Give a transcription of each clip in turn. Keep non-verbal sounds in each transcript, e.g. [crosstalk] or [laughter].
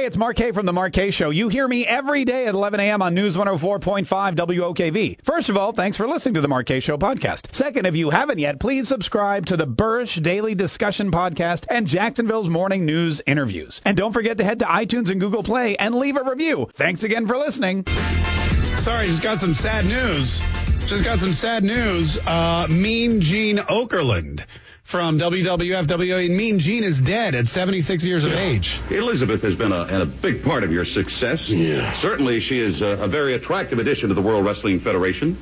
Hey, it's Mark Kaye from the Mark Kaye Show. You hear me every day at 11 a.m. on News 104.5 WOKV. First of all, thanks for listening to the Mark Kaye Show podcast. Second, if you haven't yet, please subscribe to the Buresh Daily Discussion podcast and Jacksonville's Morning News interviews. And don't forget to head to iTunes and Google Play and leave a review. Thanks again for listening. Sorry, just got some sad news. Just got some sad news. Uh, mean Gene Okerlund from WWF Mean Gene is dead at 76 years of age. Elizabeth has been a, a big part of your success. Yeah. Certainly, she is a, a very attractive addition to the World Wrestling Federation.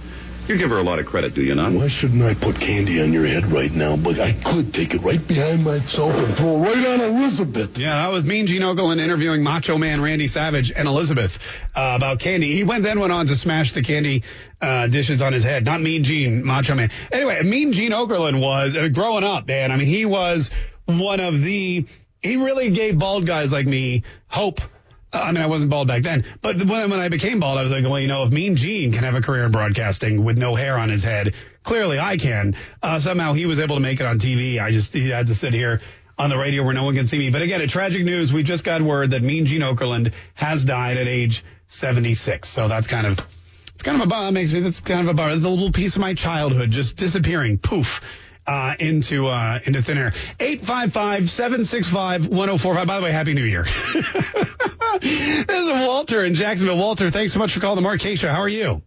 You give her a lot of credit, do you not? Why shouldn't I put candy on your head right now? But I could take it right behind myself and throw it right on Elizabeth. Yeah, that was Mean Gene Okerlund interviewing Macho Man Randy Savage and Elizabeth uh, about candy. He went then went on to smash the candy uh, dishes on his head. Not Mean Gene, Macho Man. Anyway, Mean Gene Okerlund was uh, growing up, man. I mean, he was one of the. He really gave bald guys like me hope. I mean, I wasn't bald back then, but when, when I became bald, I was like, well, you know, if Mean Gene can have a career in broadcasting with no hair on his head, clearly I can. Uh, somehow he was able to make it on TV. I just he had to sit here on the radio where no one can see me. But again, a tragic news. We just got word that Mean Gene Okerlund has died at age 76. So that's kind of, it's kind of a bummer. Makes me, that's kind of a bummer. A little piece of my childhood just disappearing. Poof. Uh, into uh, into thin air. 855-765-1045. By the way, Happy New Year. [laughs] this is Walter in Jacksonville. Walter, thanks so much for calling the Mark Kaye Show. How are you?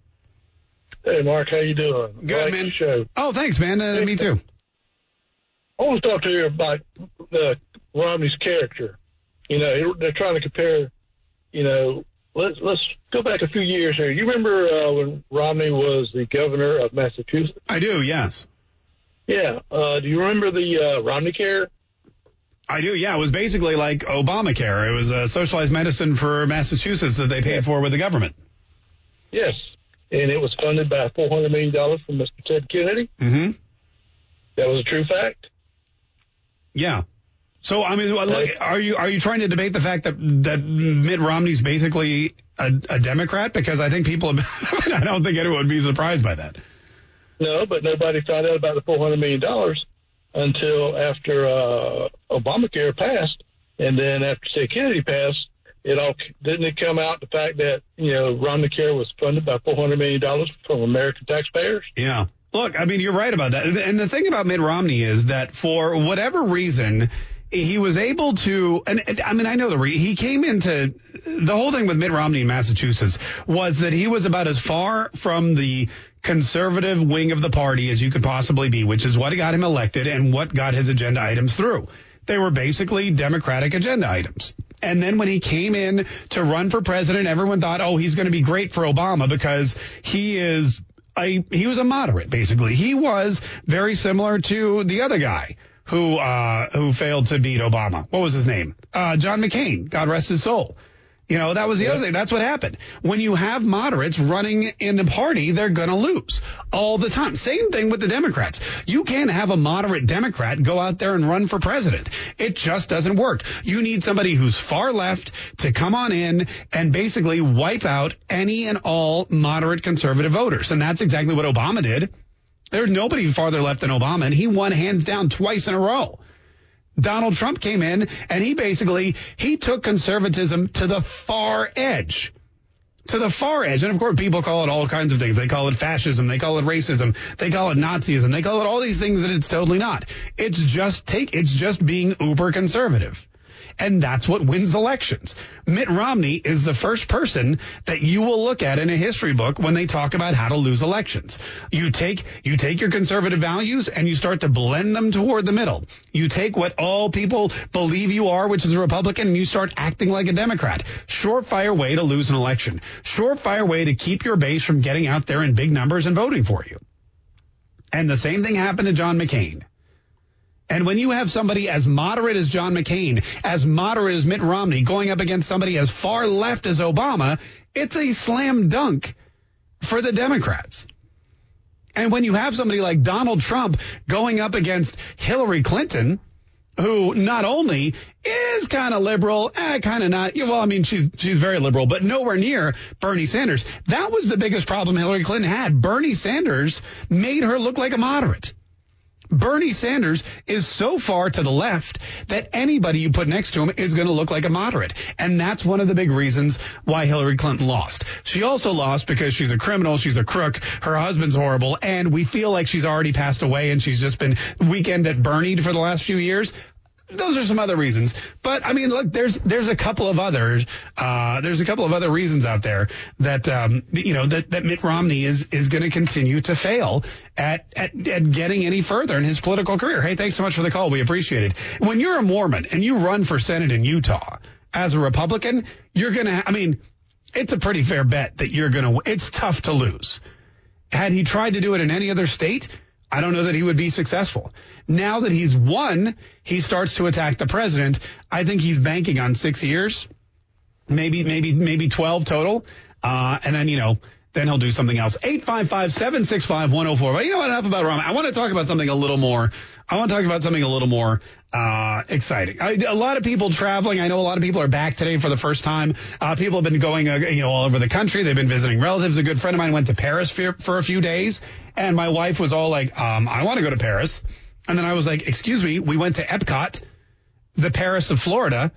Hey, Mark, how you doing? Good, Like man. Show. Oh, thanks, man. Uh, me too. I want to talk to you about uh, Romney's character. You know, they're trying to compare. You know, let's let's go back a few years here. You remember uh, when Romney was the governor of Massachusetts? I do, yes. Yeah. Uh, do you remember the uh, Romney Care? I do, yeah. It was basically like Obamacare. It was a socialized medicine for Massachusetts that they paid for with the government. Yes. And it was funded by four hundred million dollars from Mr. Ted Kennedy. Mm-hmm. That was a true fact. Yeah. So I mean, look, are you are you trying to debate the fact that that Mitt Romney's basically a, a Democrat? Because I think people, have, [laughs] I don't think anyone would be surprised by that. No, but nobody found out about the four hundred million dollars until after uh, Obamacare passed, and then after say Kennedy passed, it all didn't it come out the fact that you know Romney Care was funded by four hundred million dollars from American taxpayers. Yeah. Look, I mean, you're right about that. And the thing about Mitt Romney is that for whatever reason, he was able to, and, I mean, I know the re- he came into the whole thing with Mitt Romney in Massachusetts was that he was about as far from the conservative wing of the party as you could possibly be, which is what got him elected and what got his agenda items through. They were basically Democratic agenda items. And then when he came in to run for president, everyone thought, oh, he's going to be great for Obama because he is a, he was a moderate, basically. He was very similar to the other guy who, uh, who failed to beat Obama. What was his name? Uh, John McCain. God rest his soul. You know, that was the other thing. That's what happened. When you have moderates running in a party, they're going to lose all the time. Same thing with the Democrats. You can't have a moderate Democrat go out there and run for president. It just doesn't work. You need somebody who's far left to come on in and basically wipe out any and all moderate conservative voters. And that's exactly what Obama did. There's nobody farther left than Obama, and he won hands down twice in a row. Donald Trump came in and he basically he took conservatism to the far edge. To the far edge. And of course people call it all kinds of things. They call it fascism, they call it racism, they call it Nazism, they call it all these things that it's totally not. It's just take it's just being uber conservative. And that's what wins elections. Mitt Romney is the first person that you will look at in a history book when they talk about how to lose elections. You take, you take your conservative values and you start to blend them toward the middle. You take what all people believe you are, which is a Republican, and you start acting like a Democrat. Surefire way to lose an election. Surefire way to keep your base from getting out there in big numbers and voting for you. And the same thing happened to John McCain. And when you have somebody as moderate as John McCain, as moderate as Mitt Romney, going up against somebody as far left as Obama, it's a slam dunk for the Democrats. And when you have somebody like Donald Trump going up against Hillary Clinton, who not only is kind of liberal, eh, kind of not. Well, I mean, she's she's very liberal, but nowhere near Bernie Sanders. That was the biggest problem Hillary Clinton had. Bernie Sanders made her look like a moderate. Bernie Sanders is so far to the left that anybody you put next to him is going to look like a moderate. And that's one of the big reasons why Hillary Clinton lost. She also lost because she's a criminal, she's a crook, her husband's horrible, and we feel like she's already passed away and she's just been weekend at Bernie for the last few years those are some other reasons. But I mean, look, there's there's a couple of others. Uh, there's a couple of other reasons out there that um, you know that, that Mitt Romney is is going to continue to fail at, at at getting any further in his political career. Hey, thanks so much for the call. We appreciate it. When you're a Mormon and you run for Senate in Utah as a Republican, you're gonna. I mean, it's a pretty fair bet that you're gonna. It's tough to lose. Had he tried to do it in any other state, I don't know that he would be successful. Now that he's won, he starts to attack the president. I think he's banking on six years, maybe, maybe, maybe 12 total. Uh, and then, you know, then he'll do something else. 855-765-104. But you know what? Enough about Rahm. I want to talk about something a little more. I want to talk about something a little more uh, exciting. I, a lot of people traveling. I know a lot of people are back today for the first time. Uh, people have been going, uh, you know, all over the country. They've been visiting relatives. A good friend of mine went to Paris for, for a few days, and my wife was all like, um, "I want to go to Paris," and then I was like, "Excuse me, we went to Epcot, the Paris of Florida."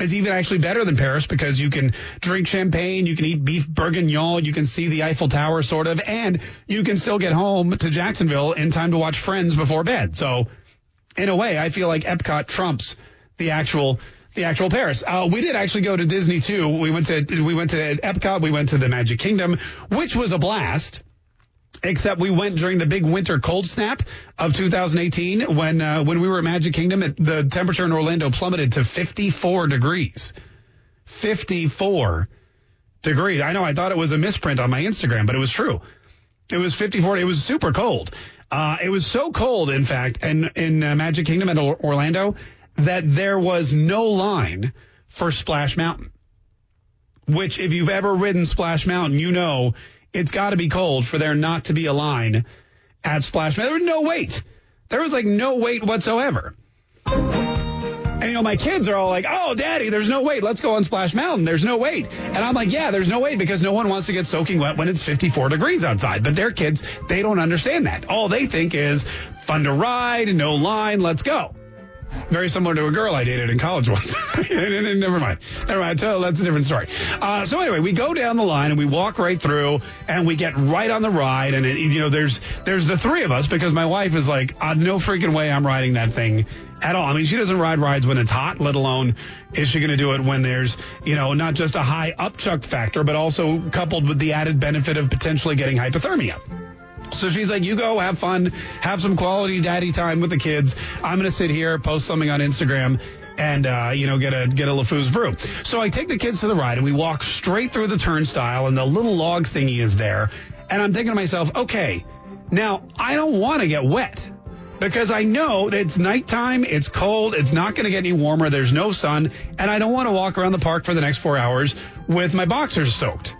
is even actually better than Paris because you can drink champagne, you can eat beef bourguignon, you can see the Eiffel Tower sort of, and you can still get home to Jacksonville in time to watch Friends before bed. So in a way, I feel like Epcot trumps the actual the actual Paris. Uh, we did actually go to Disney too. We went to we went to Epcot. We went to the Magic Kingdom, which was a blast. Except we went during the big winter cold snap of 2018 when uh, when we were at Magic Kingdom. It, the temperature in Orlando plummeted to 54 degrees. 54 degrees. I know. I thought it was a misprint on my Instagram, but it was true. It was 54. It was super cold. Uh, it was so cold, in fact, in, in uh, Magic Kingdom at Orlando that there was no line for Splash Mountain. Which, if you've ever ridden Splash Mountain, you know it's got to be cold for there not to be a line at Splash Mountain. There was no wait. There was like no wait whatsoever. And, you know, my kids are all like, oh, daddy, there's no wait. Let's go on Splash Mountain. There's no wait. And I'm like, yeah, there's no wait because no one wants to get soaking wet when it's 54 degrees outside. But their kids, they don't understand that. All they think is fun to ride, no line, let's go. Very similar to a girl I dated in college once. [laughs] Never mind. Never mind. So that's a different story. Uh, so anyway, we go down the line and we walk right through and we get right on the ride. And it, you know, there's there's the three of us because my wife is like, uh, no freaking way I'm riding that thing at all. I mean, she doesn't ride rides when it's hot, let alone is she going to do it when there's, you know, not just a high upchuck factor, but also coupled with the added benefit of potentially getting hypothermia. So she's like, you go have fun, have some quality daddy time with the kids. I'm going to sit here, post something on Instagram and uh, you know get a get a LeFou's brew. So I take the kids to the ride and we walk straight through the turnstile and the little log thingy is there. And I'm thinking to myself, okay, now I don't want to get wet because I know that it's nighttime, it's cold, it's not going to get any warmer, there's no sun, and I don't want to walk around the park for the next four hours with my boxers soaked.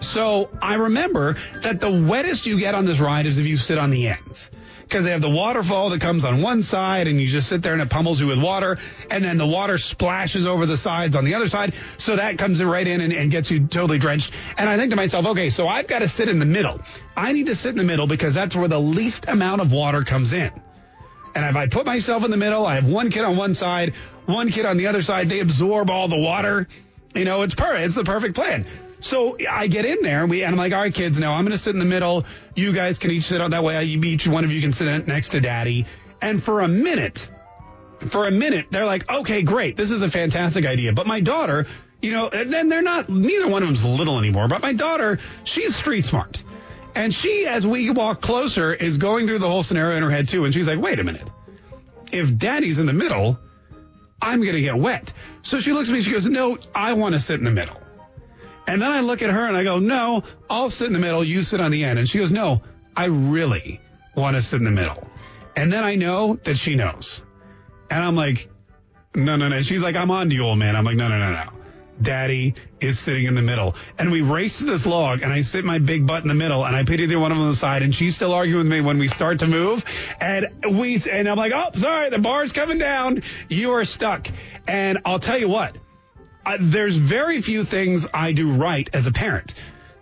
So I remember that the wettest you get on this ride is if you sit on the ends. Because they have the waterfall that comes on one side and you just sit there and it pummels you with water. And then the water splashes over the sides on the other side. So that comes right in and, and gets you totally drenched. And I think to myself, okay, so I've got to sit in the middle. I need to sit in the middle because that's where the least amount of water comes in. And if I put myself in the middle, I have one kid on one side, one kid on the other side, they absorb all the water. You know, it's perfect. It's the perfect plan. So I get in there and we and I'm like, all right, kids, now I'm going to sit in the middle. You guys can each sit on that way. Each one of you can sit next to daddy. And for a minute, for a minute, they're like, okay, great. This is a fantastic idea. But my daughter, you know, and then they're not, neither one of them's little anymore. But my daughter, she's street smart. And she, as we walk closer, is going through the whole scenario in her head too. And she's like, wait a minute. If daddy's in the middle, I'm going to get wet. So she looks at me, she goes, no, I want to sit in the middle. And then I look at her and I go, no, I'll sit in the middle. You sit on the end. And she goes, no, I really want to sit in the middle. And then I know that she knows. And I'm like, no, no, no. She's like, I'm on to you, old man. I'm like, no, no, no, no. Daddy is sitting in the middle. And we race to this log and I sit my big butt in the middle and I put either one of them on the side and she's still arguing with me when we start to move. And we, and I'm like, oh, sorry, the bar's coming down. You are stuck. And I'll tell you what, there's very few things I do right as a parent.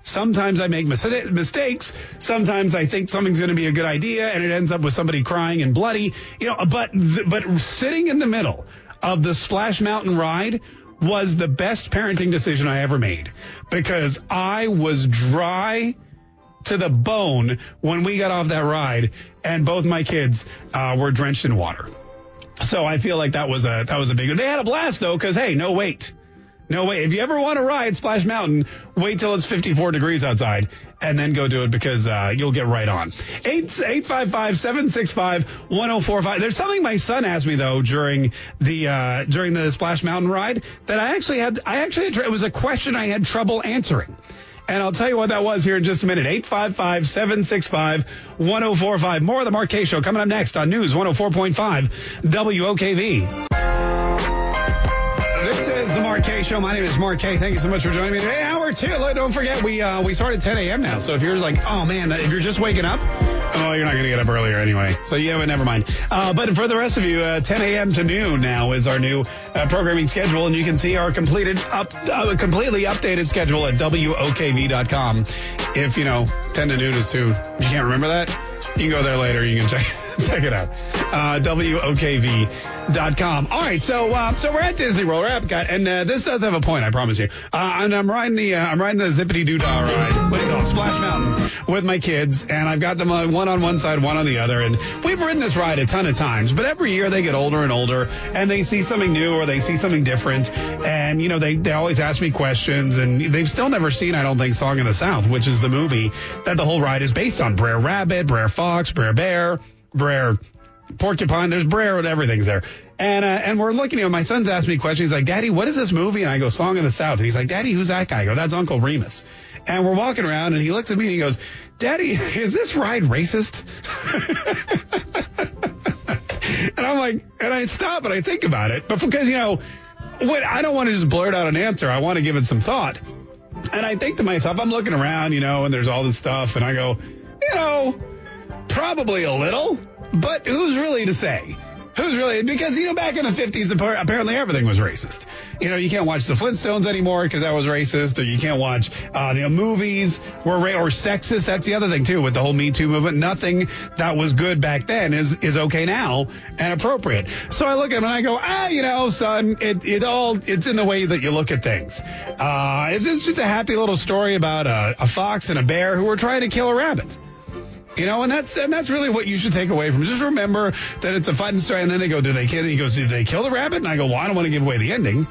Sometimes I make mis- mistakes. Sometimes I think something's going to be a good idea and it ends up with somebody crying and bloody. You know, but but sitting in the middle of the Splash Mountain ride was the best parenting decision I ever made because I was dry to the bone when we got off that ride and both my kids uh, were drenched in water. So I feel like that was a that was a big. They had a blast though, because hey, no wait, no wait. If you ever want to ride Splash Mountain, wait till it's 54 degrees outside and then go do it because uh, you'll get right on. Eight eight five five seven six five one zero four five. There's something my son asked me though during the uh, during the Splash Mountain ride that I actually had. I actually it was a question I had trouble answering. And I'll tell you what that was here in just a minute. 855 765 1045. More of the Kaye Show coming up next on News 104.5 WOKV. Mark Kaye Show. My name is Mark Kaye. Thank you so much for joining me today. Hour two. Don't forget, we uh, we start at 10 a.m. now. So if you're like, oh man, if you're just waking up, oh, you're not going to get up earlier anyway. So yeah, but never mind. Uh, but for the rest of you, uh, 10 a.m. to noon now is our new uh, programming schedule, and you can see our completed up uh, completely updated schedule at wokv.com. If you know 10 to noon is too, you can't remember that. You can go there later. You can check [laughs] [laughs] check it out. Uh, WOKV.com. All right, so uh, so we're at Disney World, we're at Epcot, and uh, this does have a point, I promise you. Uh, and I'm riding the uh, I'm riding the zippity doo dah ride, Splash Mountain, with my kids, and I've got them uh, one on one side, one on the other, and we've ridden this ride a ton of times. But every year they get older and older, and they see something new or they see something different, and you know they they always ask me questions, and they've still never seen, I don't think, Song of the South, which is the movie that the whole ride is based on. Brer Rabbit, Brer Fox, Brer Bear. Brer porcupine. There's Brer and everything's there. And uh, and we're looking. You know, my son's asked me questions. He's like, Daddy, what is this movie? And I go, Song of the South. And he's like, Daddy, who's that guy? I go, That's Uncle Remus. And we're walking around, and he looks at me and he goes, Daddy, [laughs] is this ride racist? [laughs] and I'm like, and I stop and I think about it, but because you know, what I don't want to just blurt out an answer. I want to give it some thought. And I think to myself, I'm looking around, you know, and there's all this stuff, and I go, you know, probably a little, but who's really to say? Who's really? Because, you know, back in the 50s, apparently everything was racist. You know, you can't watch the Flintstones anymore because that was racist, or you can't watch, uh, you know, movies were ra- or sexist. That's the other thing, too, with the whole Me Too movement. Nothing that was good back then is, is okay now and appropriate. So I look at him and I go, ah, you know, son, it, it all, it's in the way that you look at things. Uh, it's, it's just a happy little story about a, a fox and a bear who were trying to kill a rabbit. You know, and that's and that's really what you should take away from it. Just remember that it's a fun story. And then they go, "Did they kill?" He goes, "Did they kill the rabbit?" And I go, "Well, I don't want to give away the ending."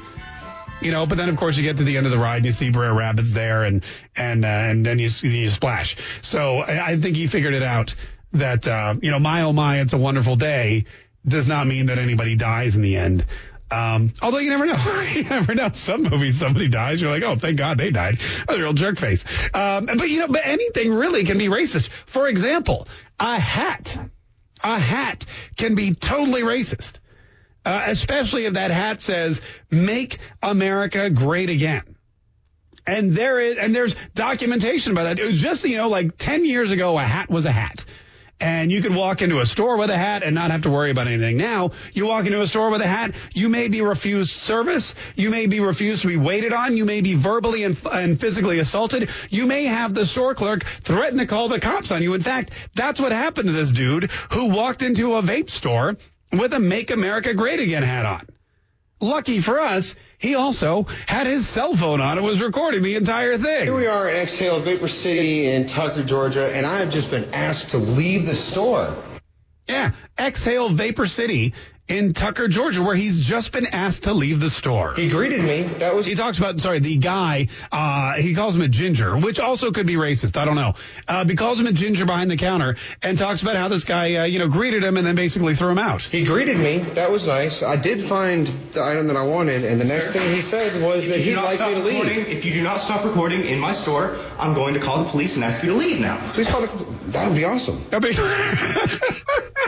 You know, but then of course you get to the end of the ride and you see Brer Rabbit's there, and and uh, and then you you splash. So I, I think he figured it out that uh, you know, my oh my, it's a wonderful day does not mean that anybody dies in the end. Um, although you never know. [laughs] you never know. Some movies, somebody dies. You're like, oh, thank God they died. Oh, a real jerk face. Um, but you know, but anything really can be racist. For example, a hat. A hat can be totally racist. Uh, especially if that hat says, make America great again. And there is, and there's documentation about that. It was just, you know, like 10 years ago, a hat was a hat and you could walk into a store with a hat and not have to worry about anything. Now, you walk into a store with a hat, you may be refused service, you may be refused to be waited on, you may be verbally and, and physically assaulted, you may have the store clerk threaten to call the cops on you. In fact, that's what happened to this dude who walked into a vape store with a Make America Great Again hat on. Lucky for us, he also had his cell phone on and was recording the entire thing. Here we are at Exhale Vapor City in Tucker, Georgia, and I have just been asked to leave the store. Yeah, Exhale Vapor City in Tucker, Georgia, where he's just been asked to leave the store. He greeted me. That was. He talks about, sorry, the guy, uh, he calls him a ginger, which also could be racist. I don't know. Uh, he calls him a ginger behind the counter and talks about how this guy, uh, you know, greeted him and then basically threw him out. He greeted me. That was nice. I did find the item that I wanted, and the next thing he said was that he'd like me to leave. if you do not stop recording in my store, I'm going to call the police and ask you to leave now. Please call the. That would be awesome. I mean- By the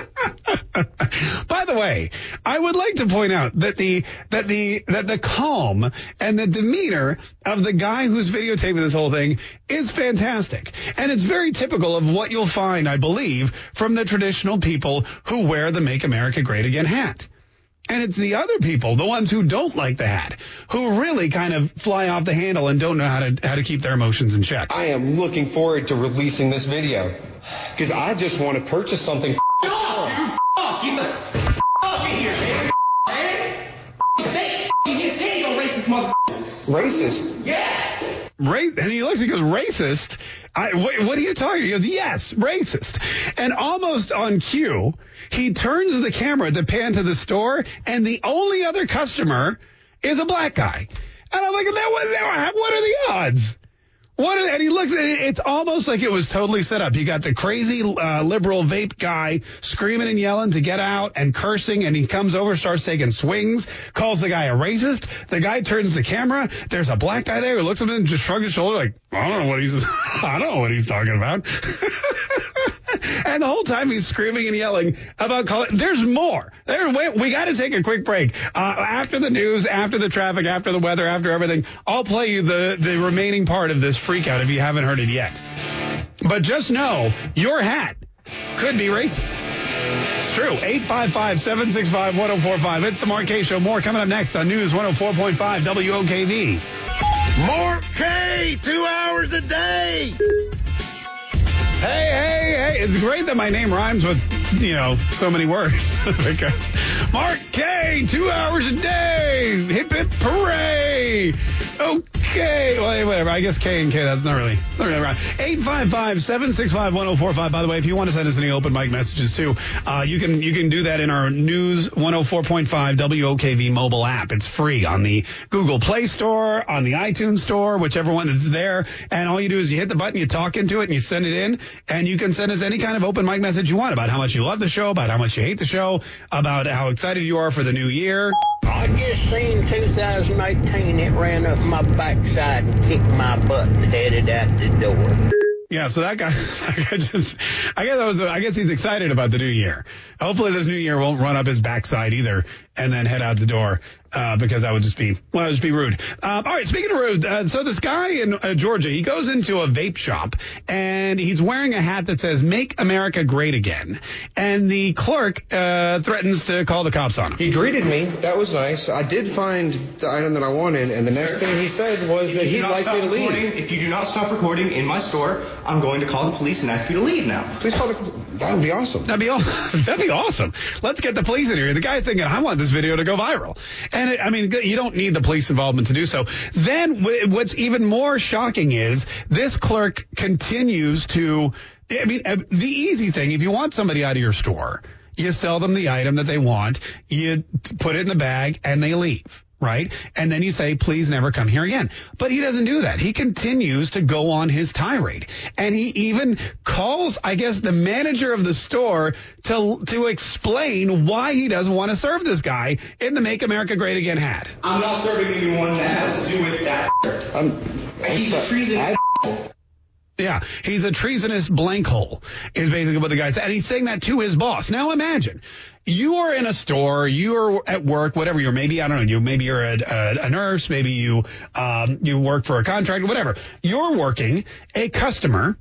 way, I would like to point out that the that the that the calm and the demeanor of the guy who's videotaping this whole thing is fantastic. And it's very typical of what you'll find, I believe, from the traditional people who wear the Make America Great Again hat. And it's the other people, the ones who don't like the hat, who really kind of fly off the handle and don't know how to how to keep their emotions in check. I am looking forward to releasing this video because I just want to purchase something. Fuck, get the in here, man. Man. Say, say racist motherfuckers. Racist. Yeah. Ra- and he looks and goes, racist? I, what, what are you talking? He goes, yes, racist. And almost on cue, he turns the camera to pan to the store, and the only other customer is a black guy. And I'm like, that, what, what are the odds? What and he looks it's almost like it was totally set up. You got the crazy uh, liberal vape guy screaming and yelling to get out and cursing, and he comes over, starts taking swings, calls the guy a racist. The guy turns the camera. There's a black guy there who looks at him and just shrugs his shoulder like, I don't know what he's, [laughs] I don't know what he's talking about. [laughs] and the whole time he's screaming and yelling about calling. There's more. There, wait, we got to take a quick break. Uh, after the news, after the traffic, after the weather, after everything, I'll play you the the remaining part of this freak out if you haven't heard it yet. But just know your hat could be racist. It's true. 855-765-1045. It's the Mark Kaye Show. More coming up next on News 104.5 WOKV. Mark Kaye, two hours a day. Hey, hey, hey. It's great that my name rhymes with, you know, so many words. [laughs] because Mark Kaye, two hours a day. Hip hip hooray. Okay. Well, whatever. I guess K and K, that's not really, not really right. 855-765-1045. By the way, if you want to send us any open mic messages too, uh, you can, you can do that in our News 104.5 WOKV mobile app. It's free on the Google Play Store, on the iTunes Store, whichever one that's there. And all you do is you hit the button, you talk into it, and you send it in. And you can send us any kind of open mic message you want about how much you love the show, about how much you hate the show, about how excited you are for the new year. I just seen 2018. It ran up my backside and kicked my butt and headed out the door. Yeah, so that guy, [laughs] I just, I guess that was, I guess he's excited about the new year. Hopefully this new year won't run up his backside either and then head out the door, uh, because that would just be, well, it would just be rude. Um, all right, speaking of rude, uh, so this guy in uh, Georgia, he goes into a vape shop and he's wearing a hat that says "Make America Great Again," and the clerk uh, threatens to call the cops on him. He greeted me. That was nice. I did find the item that I wanted, and the next thing he said was that he'd like me to leave. if you do not stop recording in my store, I'm going to call the police and ask you to leave now. Please call the. That would be awesome. That'd be aw- [laughs] that'd be awesome. Let's get the police in here. The guy's thinking, I want this video to go viral, and it, I mean, you don't need the police involvement to do so. Then what's even more shocking is this clerk continues to. I mean, uh, the easy thing if you want somebody out of your store, you sell them the item that they want, you put it in the bag, and they leave. Right? And then you say, please never come here again. But he doesn't do that. He continues to go on his tirade. And he even calls, I guess, the manager of the store to, to explain why he doesn't want to serve this guy in the Make America Great Again hat. I'm not serving anyone that has to do with that. I'm, He's a treasonous. Yeah, he's a treasonous blank hole, is basically what the guy said. And he's saying that to his boss. Now imagine, you are in a store, you are at work, whatever you're, maybe, I don't know, you, maybe you're a, a, a nurse, maybe you, um, you work for a contractor, whatever. You're working, a customer,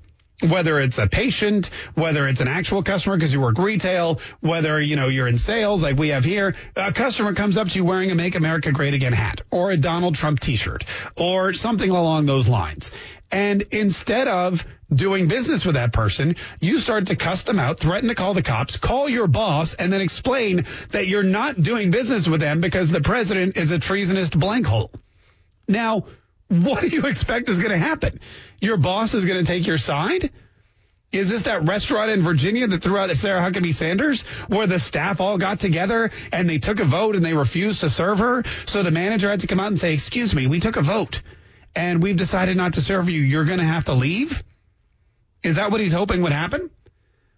whether it's a patient, whether it's an actual customer because you work retail, whether, you know, you're in sales like we have here, a customer comes up to you wearing a Make America Great Again hat or a Donald Trump t-shirt or something along those lines. And instead of doing business with that person, you start to cuss them out, threaten to call the cops, call your boss, and then explain that you're not doing business with them because the president is a treasonous blank hole. Now, what do you expect is going to happen? Your boss is going to take your side? Is this that restaurant in Virginia that threw out Sarah Huckabee Sanders, where the staff all got together and they took a vote and they refused to serve her? So the manager had to come out and say, excuse me, we took a vote and we've decided not to serve you. You're going to have to leave? Is that what he's hoping would happen?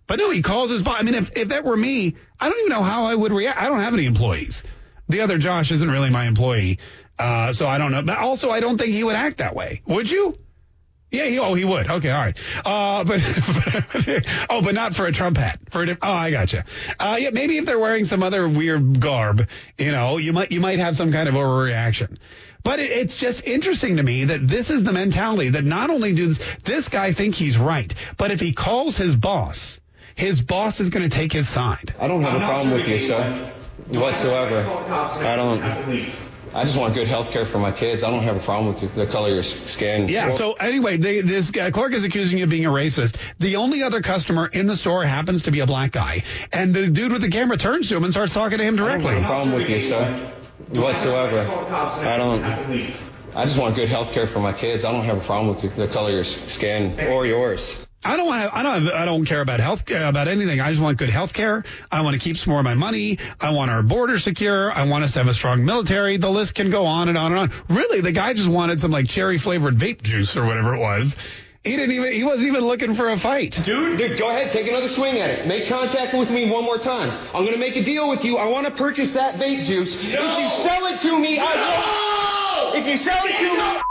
But no, he calls his boss. I mean, if, if that were me, I don't even know how I would react. I don't have any employees. The other Josh isn't really my employee. Uh, so I don't know. But also, I don't think he would act that way. Would you? Yeah, he, oh, he would. Okay, all right. Uh, [laughs] but, oh, but not for a Trump hat. For a, oh, I gotcha. Uh, yeah, maybe if they're wearing some other weird garb, you know, you might, you might have some kind of overreaction. But it, it's just interesting to me that this is the mentality that not only does this guy think he's right, but if he calls his boss, his boss is going to take his side. I don't have I'm a not problem with you, sir. whatsoever. I don't. I just want good health care for my kids. I don't have a problem with the color of your skin. Yeah. So anyway, they, this guy, Clark is accusing you of being a racist. The only other customer in the store happens to be a black guy, and the dude with the camera turns to him and starts talking to him directly. I don't have a problem with you, sir. Whatsoever. I don't. I just want good health care for my kids. I don't have a problem with the color of your skin or yours. I don't want to. I don't. I don't care about health about anything. I just want good health care. I want to keep some more of my money. I want our border secure. I want us to have a strong military. The list can go on and on and on. Really, the guy just wanted some like cherry flavored vape juice or whatever it was. He didn't even. He wasn't even looking for a fight. Dude, dude, go ahead, take another swing at it. Make contact with me one more time. I'm gonna make a deal with you. I want to purchase that vape juice. If you sell it to me, I won't. If you sell it to me.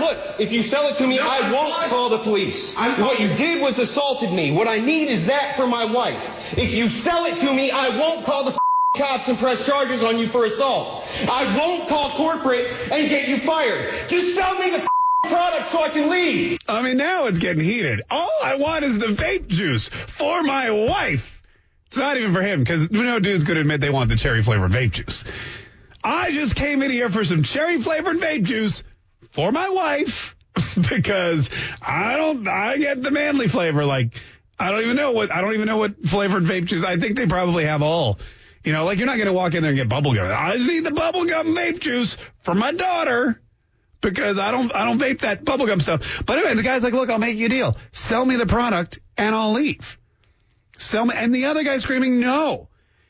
Look, if you sell it to me, I won't call the police. What you did was assaulted me. What I need is that for my wife. If you sell it to me, I won't call the cops and press charges on you for assault. I won't call corporate and get you fired. Just sell me the product so I can leave. I mean, now it's getting heated. All I want is the vape juice for my wife. It's not even for him because no dude's going to admit they want the cherry flavored vape juice. I just came in here for some cherry flavored vape juice for my wife [laughs] because I don't, I get the manly flavor. Like, I don't even know what, I don't even know what flavored vape juice. I think they probably have all. You know, like you're not to walk in there and get bubble gum. I just need the bubble gum vape juice for my daughter because I don't I don't vape that bubblegum stuff. But anyway, the guy's like, look, I'll make you a deal. Sell me the product and I'll leave. Sell me and the other guy's screaming, no.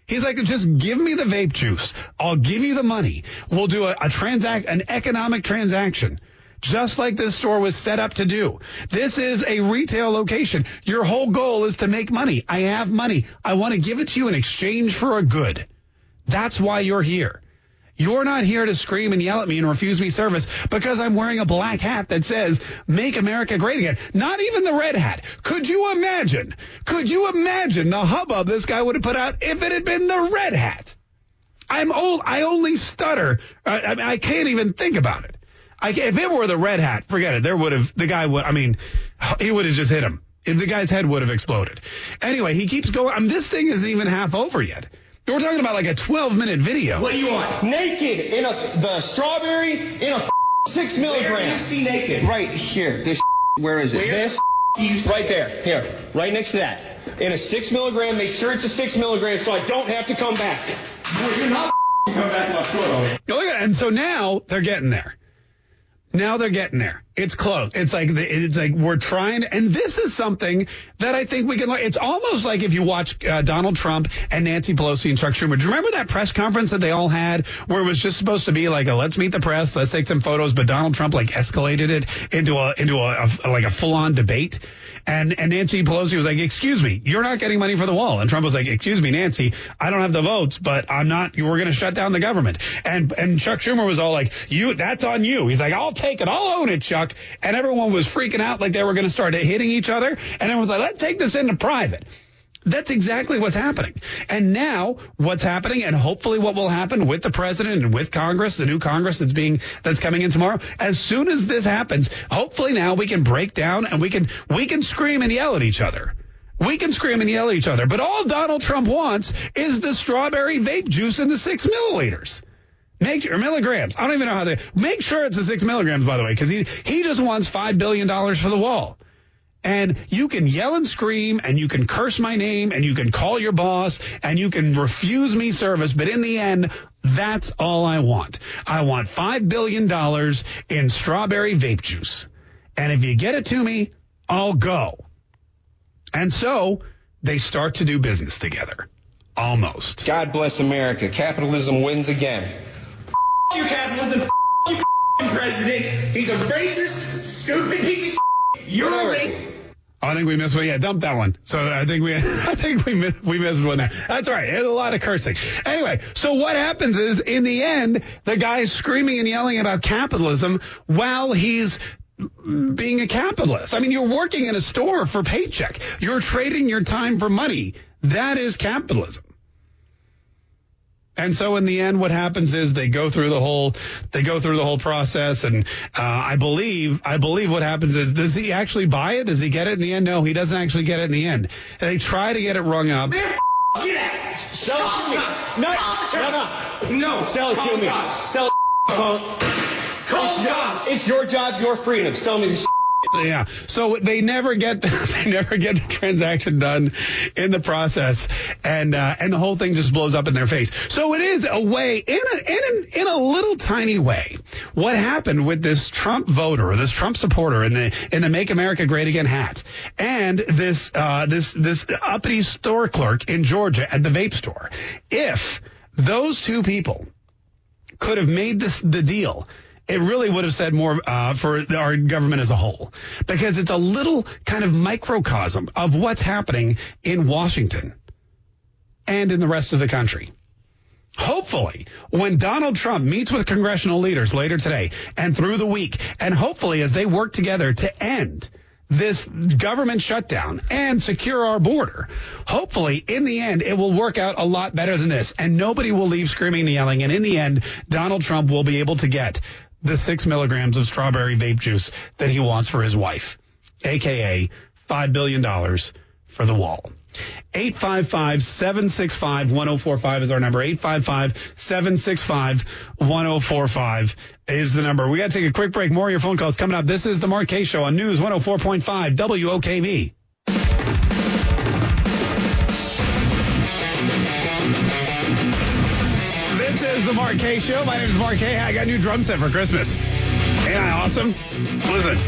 He's like, just give me the vape juice. I'll give you the money. We'll do a, a transact an economic transaction. Just like this store was set up to do. This is a retail location. Your whole goal is to make money. I have money. I want to give it to you in exchange for a good. That's why you're here. You're not here to scream and yell at me and refuse me service because I'm wearing a black hat that says, make America great again. Not even the red hat. Could you imagine? Could you imagine the hubbub this guy would have put out if it had been the red hat? I'm old. I only stutter. I, I, mean, I can't even think about it. I, if it were the red hat, forget it. There would have, the guy would, I mean, he would have just hit him. The guy's head would have exploded. Anyway, he keeps going. I mean, this thing isn't even half over yet. We're talking about like a 12 minute video. What do you want? Naked in a the strawberry in a six milligram. Where do you see naked? Right here. This where is it? Where this do you see right there. Here, right next to that. In a six milligram. Make sure it's a six milligram so I don't have to come back. No, you're not coming back my store, homie. Oh, Look at and so now they're getting there. Now they're getting there. It's close. It's like it's like we're trying, and this is something that I think we can. It's almost like if you watch uh, Donald Trump and Nancy Pelosi and Chuck Schumer. Do you remember that press conference that they all had, where it was just supposed to be like a let's meet the press, let's take some photos, but Donald Trump like escalated it into a into a, a like a full on debate. And, and Nancy Pelosi was like, excuse me, you're not getting money for the wall. And Trump was like, excuse me, Nancy, I don't have the votes, but I'm not, we're going to shut down the government. And, and Chuck Schumer was all like, you, that's on you. He's like, I'll take it. I'll own it, Chuck. And everyone was freaking out like they were going to start hitting each other. And everyone was like, let's take this into private. That's exactly what's happening. And now what's happening and hopefully what will happen with the president and with Congress, the new Congress that's being, that's coming in tomorrow. As soon as this happens, hopefully now we can break down and we can, we can scream and yell at each other. We can scream and yell at each other. But all Donald Trump wants is the strawberry vape juice in the six milliliters. Make or milligrams. I don't even know how they make sure it's the six milligrams, by the way, because he he just wants five billion dollars for the wall. And you can yell and scream and you can curse my name and you can call your boss and you can refuse me service. But in the end, that's all I want. I want $5 billion in strawberry vape juice. And if you get it to me, I'll go. And so they start to do business together. Almost. God bless America. Capitalism wins again. F- you, capitalism. F- you, f- president. He's a racist, stupid piece of You're a. Oh, I think we missed one. Yeah, dump that one. So I think we, [laughs] I think we missed, we missed one there. That's all right. There's a lot of cursing. Anyway, so what happens is in the end, the guy's screaming and yelling about capitalism while he's being a capitalist. I mean, you're working in a store for paycheck. You're trading your time for money. That is capitalism. And so in the end, what happens is they go through the whole, they go through the whole process. And, uh, I believe, I believe what happens is, does he actually buy it? Does he get it in the end? No, he doesn't actually get it in the end. They try to get it rung up. Man, get out. Sell it to me. No, no, no. No. Sell it to me. Sell it. Call. Call It's your- It's your job, your freedom. Sell me the Yeah. So they never get [laughs] they never get the transaction done in the process, and uh, and the whole thing just blows up in their face. So it is a way in a in a, in a little tiny way. What happened with this Trump voter, this Trump supporter in the in the Make America Great Again hat, and this uh, this this uppity store clerk in Georgia at the vape store. If those two people could have made this the deal, it really would have said more uh, for our government as a whole because it's a little kind of microcosm of what's happening in Washington and in the rest of the country. Hopefully, when Donald Trump meets with congressional leaders later today and through the week, and hopefully as they work together to end this government shutdown and secure our border, hopefully in the end it will work out a lot better than this and nobody will leave screaming and yelling. And in the end, Donald Trump will be able to get the six milligrams of strawberry vape juice that he wants for his wife, aka $5 billion for the wall. 855-765-1045 is our number. 855-765-1045 is the number. We got to take a quick break. More of your phone calls coming up. This is the Mark Kaye Show on News 104.5 WOKV. The Mark Kaye Show. My name is Mark Kaye. I got a new drum set for Christmas. Ain't I awesome? Listen.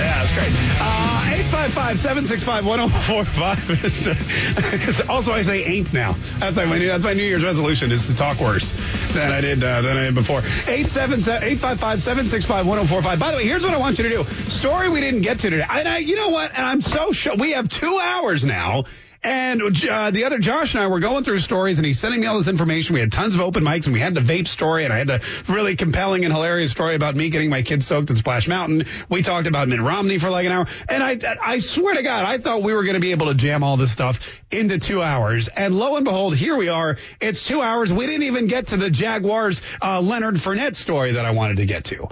Yeah, that's great. Uh, 855-765-1045. [laughs] also, I say ain't now. That's my, new, that's my New Year's resolution is to talk worse than I did uh, than I did before. 855-765-1045. By the way, here's what I want you to do. Story we didn't get to today. And I, you know what? And I'm so sure we have two hours now. And uh, the other Josh and I were going through stories, and he's sending me all this information. We had tons of open mics, and we had the vape story, and I had the really compelling and hilarious story about me getting my kids soaked in Splash Mountain. We talked about Mitt Romney for like an hour, and I, I swear to God, I thought we were going to be able to jam all this stuff into two hours. And lo and behold, here we are. It's two hours. We didn't even get to the Jaguars uh, Leonard Fournette story that I wanted to get to.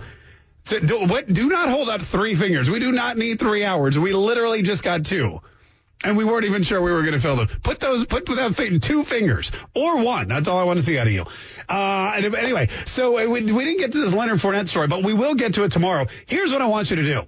So do, what, do not hold up three fingers. We do not need three hours. We literally just got two. And we weren't even sure we were going to fill them. Put those, put fi- two fingers or one. That's all I want to see out of you. Uh, and anyway, so we, we didn't get to this Leonard Fournette story, but we will get to it tomorrow. Here's what I want you to do.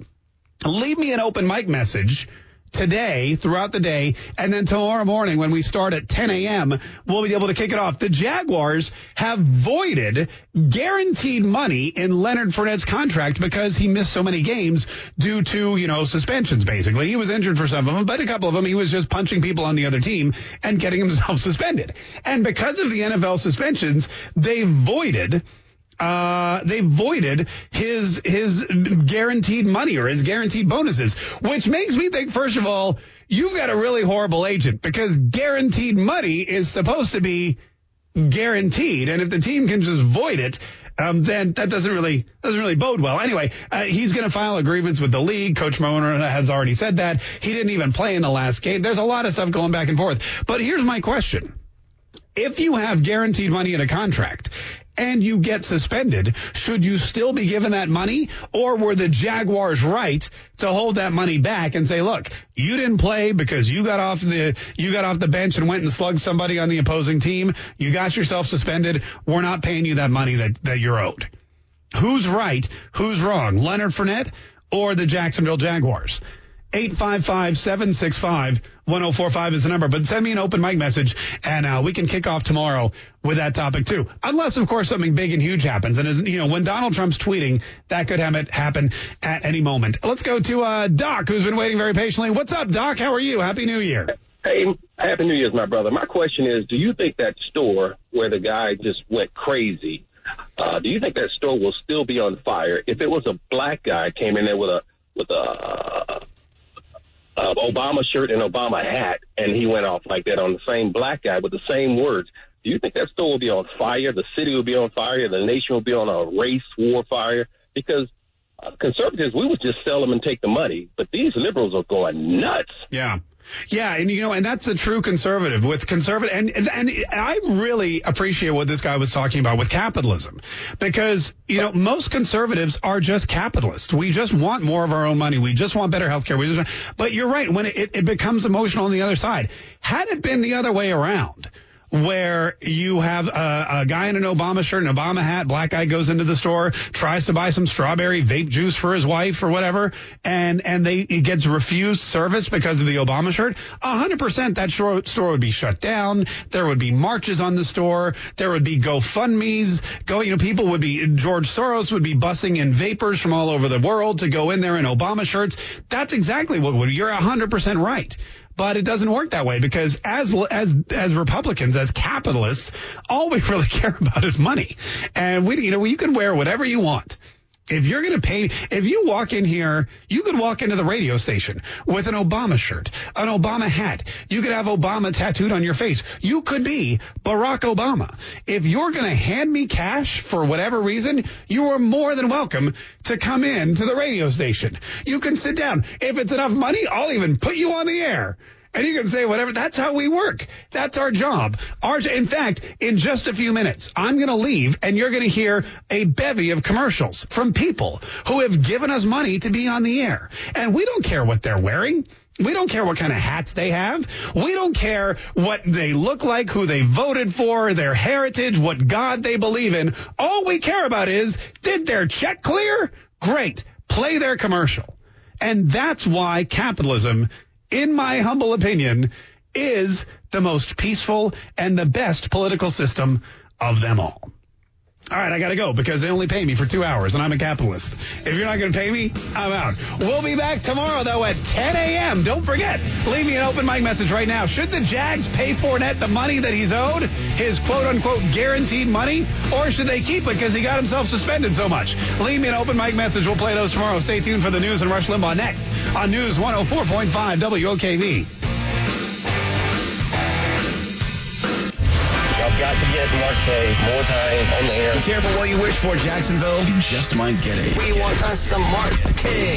Leave me an open mic message today throughout the day and then tomorrow morning when we start at 10 a.m we'll be able to kick it off. The jaguars have voided guaranteed money in leonard Fournette's contract because he missed so many games due to you know suspensions basically. He was injured for some of them but a couple of them. He was just punching people on the other team and getting himself [laughs] suspended. And because of the nfl suspensions they voided uh, they voided his his guaranteed money or his guaranteed bonuses, which makes me think, first of all, you've got a really horrible agent because guaranteed money is supposed to be guaranteed, and if the team can just void it. Um, then that doesn't really doesn't really bode well. Anyway, uh, he's going to file a grievance with the league. Coach Marrone has already said that he didn't even play in the last game. There's a lot of stuff going back and forth. But here's my question: If you have guaranteed money in a contract and you get suspended, should you still be given that money? Or were the Jaguars right to hold that money back and say, look, you didn't play because you got off the, you got off the bench and went and slugged somebody on the opposing team. You got yourself suspended. We're not paying you that money that, that you're owed. Who's right? Who's wrong? Leonard Fournette or the Jacksonville Jaguars? 855-765-1045 is the number. But send me an open mic message and uh, we can kick off tomorrow with that topic too. Unless, of course, something big and huge happens. And, as, you know, when Donald Trump's tweeting, that could have it happen at any moment. Let's go to uh, Doc, who's been waiting very patiently. What's up, Doc? How are you? Happy New Year. Hey, Happy New Year's, my brother. My question is, do you think that store where the guy just went crazy, uh, do you think that store will still be on fire if it was a black guy came in there with a with a uh, Obama shirt and Obama hat, and he went off like that on the same black guy with the same words? Do you think that store will be on fire? The city will be on fire. The nation will be on a race war fire because uh, conservatives we would just sell them and take the money, but these liberals are going nuts. Yeah. Yeah, and you know, and that's a true conservative with conservative, and, and and I really appreciate what this guy was talking about with capitalism, because you know most conservatives are just capitalists. We just want more of our own money. We just want better health care. We just, want, but you're right when it, it becomes emotional on the other side. Had it been the other way around, where you have a, a, guy in an Obama shirt, an Obama hat, black guy goes into the store, tries to buy some strawberry vape juice for his wife or whatever, and and they he gets refused service because of the Obama shirt. hundred percent, that store, store would be shut down. There would be marches on the store. There would be GoFundmes. Go, you know, people would be George Soros would be bussing in vapors from all over the world to go in there in Obama shirts. That's exactly what would. You're hundred percent right. But it doesn't work that way because as as as Republicans, as capitalists, all we [laughs] really care about is money. And we, you know, you can wear whatever you want. If you're going to pay, if you walk in here, you could walk into the radio station with an Obama shirt, an Obama hat. You could have Obama tattooed on your face. You could be Barack Obama. If you're going to hand me cash for whatever reason, you are more than welcome to come in to the radio station. You can sit down. If it's enough money, I'll even put you on the air. And you can say whatever. That's how we work. That's our job. Our, in fact, in just a few minutes, I'm going to leave and you're going to hear a bevy of commercials from people who have given us money to be on the air. And we don't care what they're wearing. We don't care what kind of hats they have. We don't care what they look like, who they voted for, their heritage, what God they believe in. All we care about is, did their check clear? Great. Play their commercial. And that's why capitalism in my humble opinion, is the most peaceful and the best political system of them all. All right, I got to go because they only pay me for two hours and I'm a capitalist. If you're not going to pay me, I'm out. We'll be back tomorrow, though, at 10 a.m. Don't forget, leave me an open mic message right now. Should the Jags pay Fournette the money that he's owed, his quote unquote guaranteed money, or should they keep it because he got himself suspended so much? Leave me an open mic message. We'll play those tomorrow. Stay tuned for the news and Rush Limbaugh next on News 104.5 WOKV. Got to get Marque more time on the air. Be careful what you wish for, Jacksonville. You just might get it. We want us some Marque.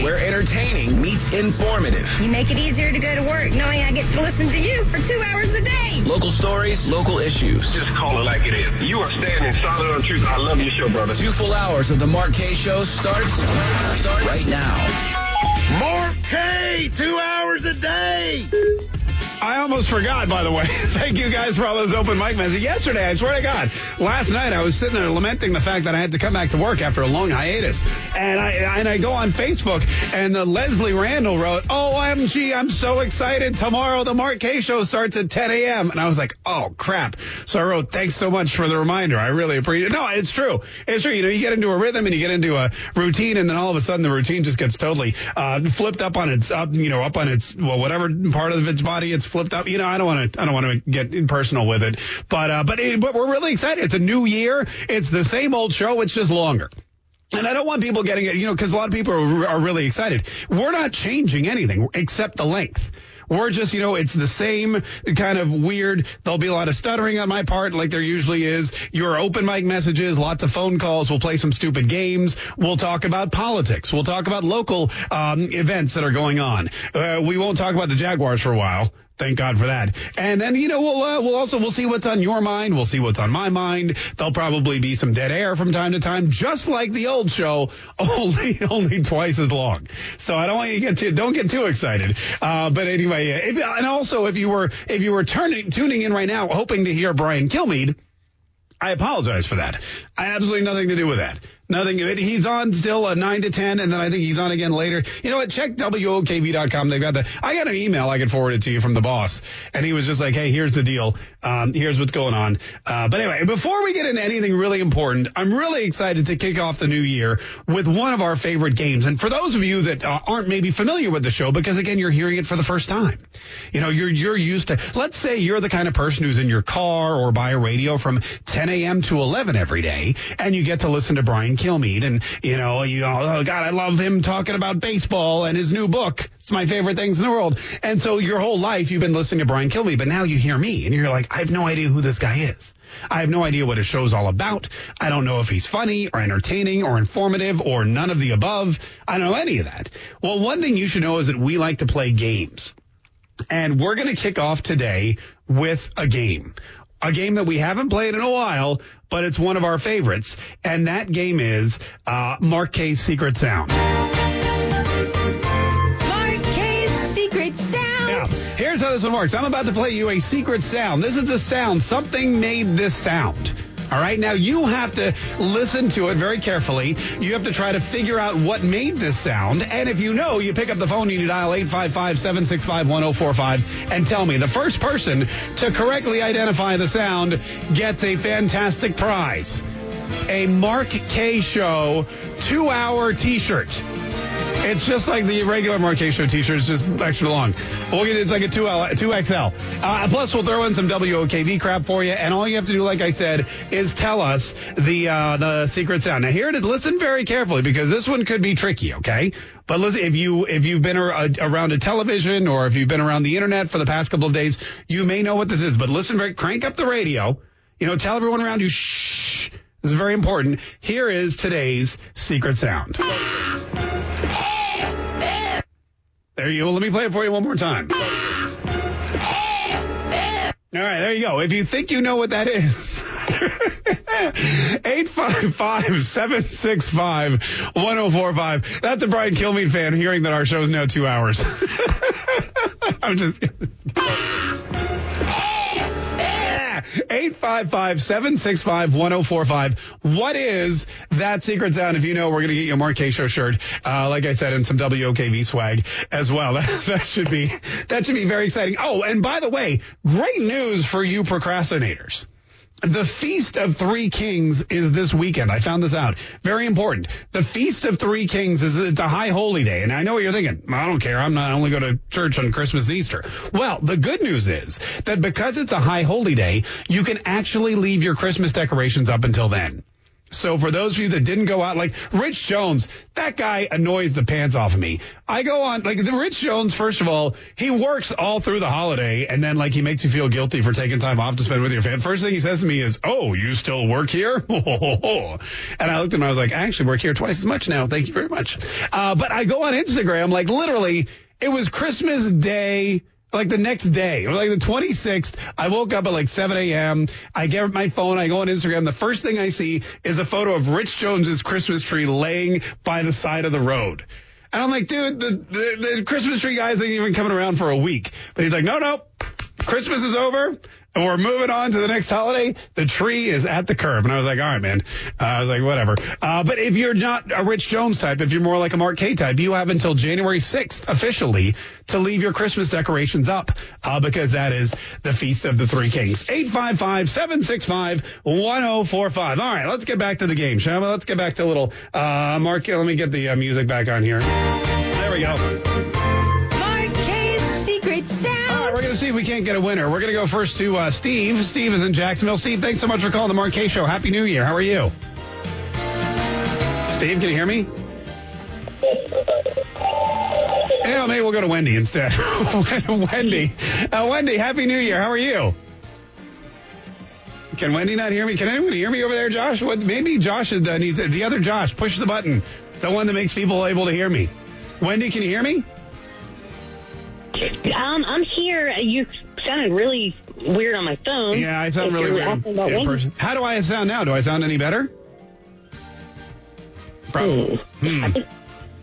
Where entertaining meets informative. You make it easier to go to work knowing I get to listen to you for two hours a day. Local stories, local issues. Just call it like it is. You are standing solid on truth. I love your show, brother. Two full hours of the Mark Kaye Show starts, starts right now. Mark Kaye, two hours a day. I almost forgot, by the way. [laughs] Thank you guys for all those open mic messages. Yesterday, I swear to God, last night I was sitting there lamenting the fact that I had to come back to work after a long hiatus. And I and I go on Facebook and the Leslie Randall wrote, OMG, I'm so excited. Tomorrow the Mark Kaye show starts at 10 a.m. And I was like, oh crap. So I wrote, thanks so much for the reminder. I really appreciate it. No, it's true. It's true. You know, you get into a rhythm and you get into a routine and then all of a sudden the routine just gets totally uh, flipped up on its up, you know, up on its well, whatever part of its body it's flipped up. You know, I don't want to, I don't want to get personal with it, but, uh, but, but we're really excited. It's a new year. It's the same old show. It's just longer. And I don't want people getting it, you know, because a lot of people are, are really excited. We're not changing anything except the length. We're just, you know, it's the same kind of weird. There'll be a lot of stuttering on my part, like there usually is. Your open mic messages, lots of phone calls. We'll play some stupid games. We'll talk about politics. We'll talk about local um, events that are going on. Uh, we won't talk about the Jaguars for a while. Thank God for that. And then, you know, we'll, uh, we'll also, we'll see what's on your mind. We'll see what's on my mind. There'll probably be some dead air from time to time, just like the old show, [laughs] only, only twice as long. So I don't want you to get too, don't get too excited. Uh, but anyway, if, and also if you were, if you were turning, tuning in right now, hoping to hear Brian Kilmeade, I apologize for that. I had absolutely nothing to do with that. Nothing. He's on still a nine to ten, and then I think he's on again later. You know what? Check WOKV.com. They've got the. I got an email I can forward it to you from the boss, and he was just like, "Hey, here's the deal. Um, here's what's going on." Uh, but anyway, before we get into anything really important, I'm really excited to kick off the new year with one of our favorite games. And for those of you that uh, aren't maybe familiar with the show, because again, you're hearing it for the first time, you know, you're you're used to. Let's say you're the kind of person who's in your car or by a radio from 10 a.m. to 11 every day, and you get to listen to Brian Kilmeade. And, you know, you oh, God, I love him talking about baseball and his new book. It's my favorite things in the world. And so your whole life you've been listening to Brian Kilmeade, but now you hear me and you're like, I have no idea who this guy is. I have no idea what his show's all about. I don't know if he's funny or entertaining or informative or none of the above. I don't know any of that. Well, one thing you should know is that we like to play games. And we're going to kick off today with a game. A game that we haven't played in a while, but it's one of our favorites. And that game is uh, Mark Kaye's Secret Sound. Secret Sound. Now, here's how this one works. I'm about to play you a secret sound. This is a sound. Something made this sound. All right. Now you have to listen to it very carefully. You have to try to figure out what made this sound. And if you know, you pick up the phone and you dial 855-765-1045 and tell me. The first person to correctly identify the sound gets a fantastic prize. A Mark Kaye Show two hour t shirt. It's just like the regular Mark Kaye Show t-shirt. It's just extra long. We'll get it's like a 2L, 2XL. Uh, plus, we'll throw in some WOKV crap for you. And all you have to do, like I said, is tell us the uh, the secret sound. Now, here it is. Listen very carefully because this one could be tricky. Okay, but listen, if you if you've been ar- around a television or if you've been around the internet for the past couple of days, you may know what this is. But listen very. Crank up the radio. You know, tell everyone around you. Shh. This is very important. Here is today's secret sound. There you go. Let me play it for you one more time. All right, there you go. If you think you know what that is, [laughs] 855-765-1045. That's a Brian Kilmeade fan hearing that our show's now two hours. [laughs] I'm just 855-765-1045. What is that secret sound? If you know, we're going to get you a Mark Kaye Show shirt. Uh, like I said, and some WOKV swag as well. [laughs] That, that should be, that should be very exciting. Oh, and by the way, great news for you procrastinators. The Feast of Three Kings is this weekend. I found this out. Very important. The Feast of Three Kings is it's a high holy day. And I know what you're thinking. I don't care. I'm not I only go to church on Christmas and Easter. Well, the good news is that because it's a high holy day, you can actually leave your Christmas decorations up until then. So for those of you that didn't go out, like Rich Jones, that guy annoys the pants off of me. I go on, like the Rich Jones, first of all, he works all through the holiday and then like he makes you feel guilty for taking time off to spend with your family. First thing he says to me is, oh, you still work here? [laughs] and I looked at him, I was like, I actually work here twice as much now. Thank you very much. Uh, but I go on Instagram, like literally, it was Christmas Day like the next day, or like the 26th, I woke up at like 7 a.m. I get my phone, I go on Instagram. The first thing I see is a photo of Rich Jones's Christmas tree laying by the side of the road. And I'm like, dude, the, the, the Christmas tree guy isn't even coming around for a week. But he's like, no, no, Christmas is over. And we're moving on to the next holiday. The tree is at the curb. And I was like, all right, man. Uh, I was like, whatever. Uh, but if you're not a Rich Jones type, if you're more like a Mark Kaye type, you have until January 6th officially to leave your Christmas decorations up uh, because that is the Feast of the Three Kings. 855-765-1045. All right, let's get back to the game, shall we? Let's get back to a little, uh, Mark, let me get the uh, music back on here. There we go. Mark Kaye's Secret Sound. We're going to see if we can't get a winner. We're going to go first to uh, Steve. Steve is in Jacksonville. Steve, thanks so much for calling the Mark Kaye Show. Happy New Year. How are you? Steve, can you hear me? Yeah, maybe we'll go to Wendy instead. [laughs] Wendy. Uh, Wendy, Happy New Year. How are you? Can Wendy not hear me? Can anyone hear me over there, Josh? What, maybe Josh is, uh, needs the other Josh. Push the button, the one that makes people able to hear me. Wendy, can you hear me? Um, I'm here. You sounded really weird on my phone. Yeah, I sound really weird in person. How do I sound now? Do I sound any better? Probably. Hmm.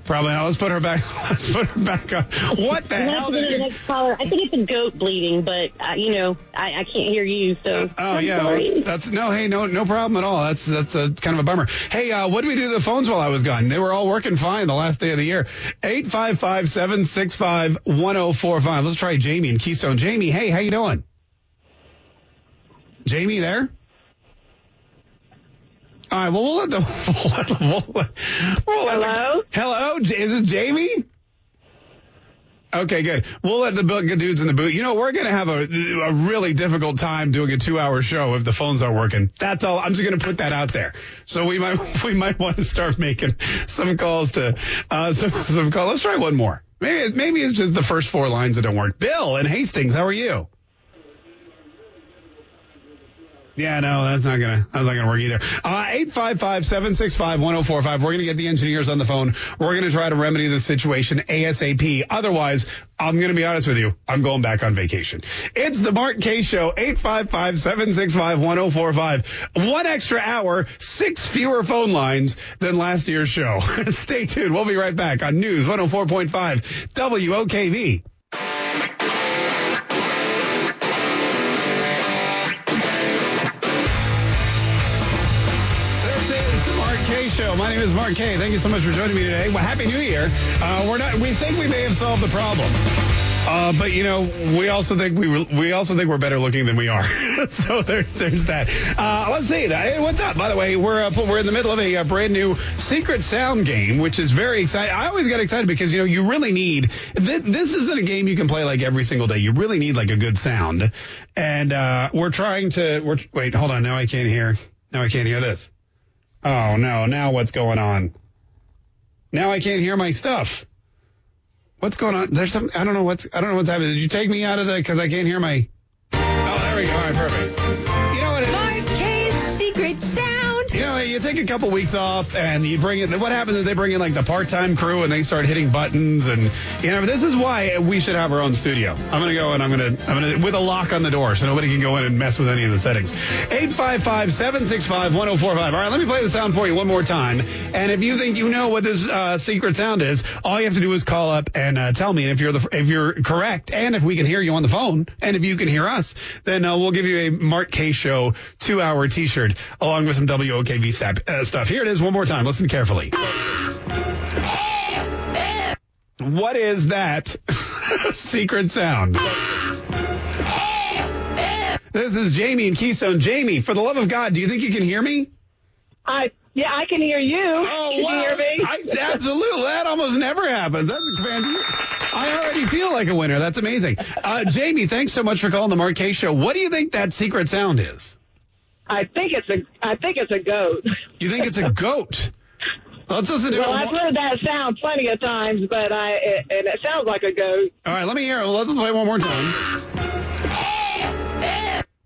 Probably not. Let's put her back. [laughs] Let's put her back on. What the We'll hell did you? next caller. I think it's a goat bleeding, but uh, you know, I, I can't hear you. So Oh I'm yeah, sorry. that's no. Hey, no, no problem at all. That's that's a, kind of a bummer. Hey, uh, what did we do to the phones while I was gone? They were all working fine the last day of the year. Eight five five seven six five one zero four five. Let's try Jamie in Keystone. Jamie, hey, how you doing? Jamie, there? All right. Well, we'll let the [laughs] we'll let, we'll let, Hello? The, hello. Is it Jamie? Okay, good. We'll let the big dudes in the booth. You know, we're going to have a, a really difficult time doing a two-hour show if the phones aren't working. That's all. I'm just going to put that out there. So we might [laughs] we might want to start making some calls to uh, some some calls. Let's try one more. Maybe maybe it's just the first four lines that don't work. Bill and Hastings, how are you? Yeah, no, that's not gonna that's not gonna work either. Uh, eight five five seven six five one zero four five. We're gonna get the engineers on the phone. We're gonna try to remedy the situation ASAP. Otherwise, I'm gonna be honest with you. I'm going back on vacation. It's the Mark Kaye Show. Eight five five seven six five one zero four five. One extra hour, six fewer phone lines than last year's show. [laughs] Stay tuned. We'll be right back on News 104.5 WOKV. Is Mark Kaye. Thank you so much for joining me today. Well, Happy New Year. Uh, we're not. We think we may have solved the problem. Uh, but you know, we also think we we also think we're better looking than we are. [laughs] so there's there's that. Uh, let's see. Hey, what's up? By the way, we're uh, we're in the middle of a, uh brand new secret sound game, which is very exciting. I always get excited because you know you really need th- this isn't a game you can play like every single day. You really need like a good sound, and uh, we're trying to. We're wait, hold on. Now I can't hear. Now I can't hear this. Oh no! Now what's going on? Now I can't hear my stuff. What's going on? There's some. I don't know what's. I don't know what's happening. Did you take me out of the? Because I can't hear my. Oh, there we go. All right, perfect. You take a couple weeks off and you bring in. What happens is they bring in like the part-time crew and they start hitting buttons and you know. This is why we should have our own studio. I'm gonna go and I'm gonna I'm gonna with a lock on the door so nobody can go in and mess with any of the settings. 855-765-1045. All right, let me play the sound for you one more time. And if you think you know what this uh, secret sound is, all you have to do is call up and uh, tell me. And if you're the if you're correct and if we can hear you on the phone and if you can hear us, then uh, we'll give you a Mark Kaye Show two-hour T-shirt along with some WOKV step, uh, stuff. Here it is one more time. Listen carefully. What is that [laughs] secret sound? This is Jamie and Keystone. Jamie, for the love of God, do you think you can hear me? I yeah, I can hear you. Oh, can wow. you hear me? I, absolutely. That almost never happens. That's fantastic. I already feel like a winner. That's amazing. Uh, Jamie, thanks so much for calling the Kaye Show. What do you think that secret sound is? I think it's a I think it's a goat. You think it's a goat? Let's listen to well. I've heard that sound plenty of times, but I it, and it sounds like a goat. All right, let me hear it. Let's play one more time.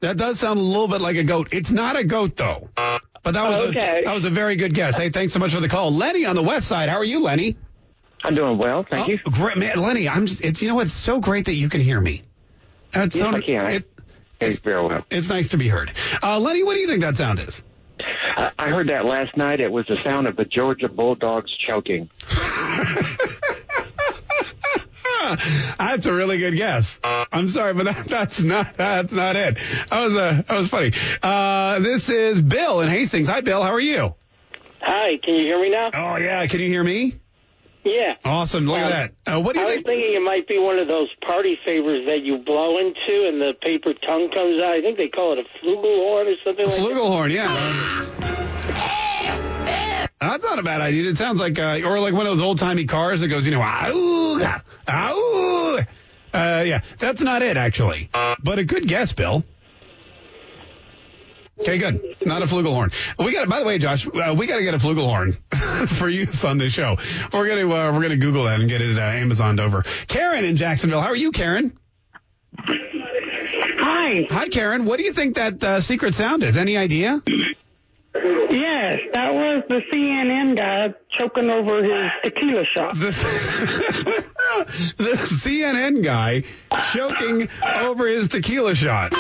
That does sound a little bit like a goat. It's not a goat though. But that was Okay. a, that was a very good guess. Hey, thanks so much for the call, Lenny on the west side. How are you, Lenny? I'm doing well, thank Oh, you. Great, man, Lenny. I'm just. It's you know what? It's so great that you can hear me. That's Yes, so, I can. I It, hear you very it's nice to be heard. Uh, Lenny, what do you think that sound is? I I heard that last night. It was the sound of the Georgia Bulldogs choking. [laughs] That's a really good guess. I'm sorry, but that, that's not that's not it. That was a that was funny. Uh, this is Bill in Hastings. Hi, Bill. How are you? Hi, can you hear me now? Oh yeah, can you hear me? Yeah. Awesome. Look Um, at that. Uh, what do you I think? was thinking it might be one of those party favors that you blow into and the paper tongue comes out. I think they call it a flugelhorn or something like that. Flugelhorn, yeah. That's not a bad idea. It sounds like, uh, or like one of those old timey cars that goes, you know, ah, ah, uh, yeah, that's not it actually, but a good guess, Bill. Okay, good. Not a flugelhorn. We got. By the way, Josh, uh, we got to get a flugelhorn [laughs] for use on this show. We're gonna uh, we're gonna Google that and get it uh, Amazoned over. Karen in Jacksonville. How are you, Karen? Hi. Hi, Karen. What do you think that uh, secret sound is? Any idea? Yes, that was the CNN guy choking over his tequila shot. The, [laughs] the CNN guy choking over his tequila shot.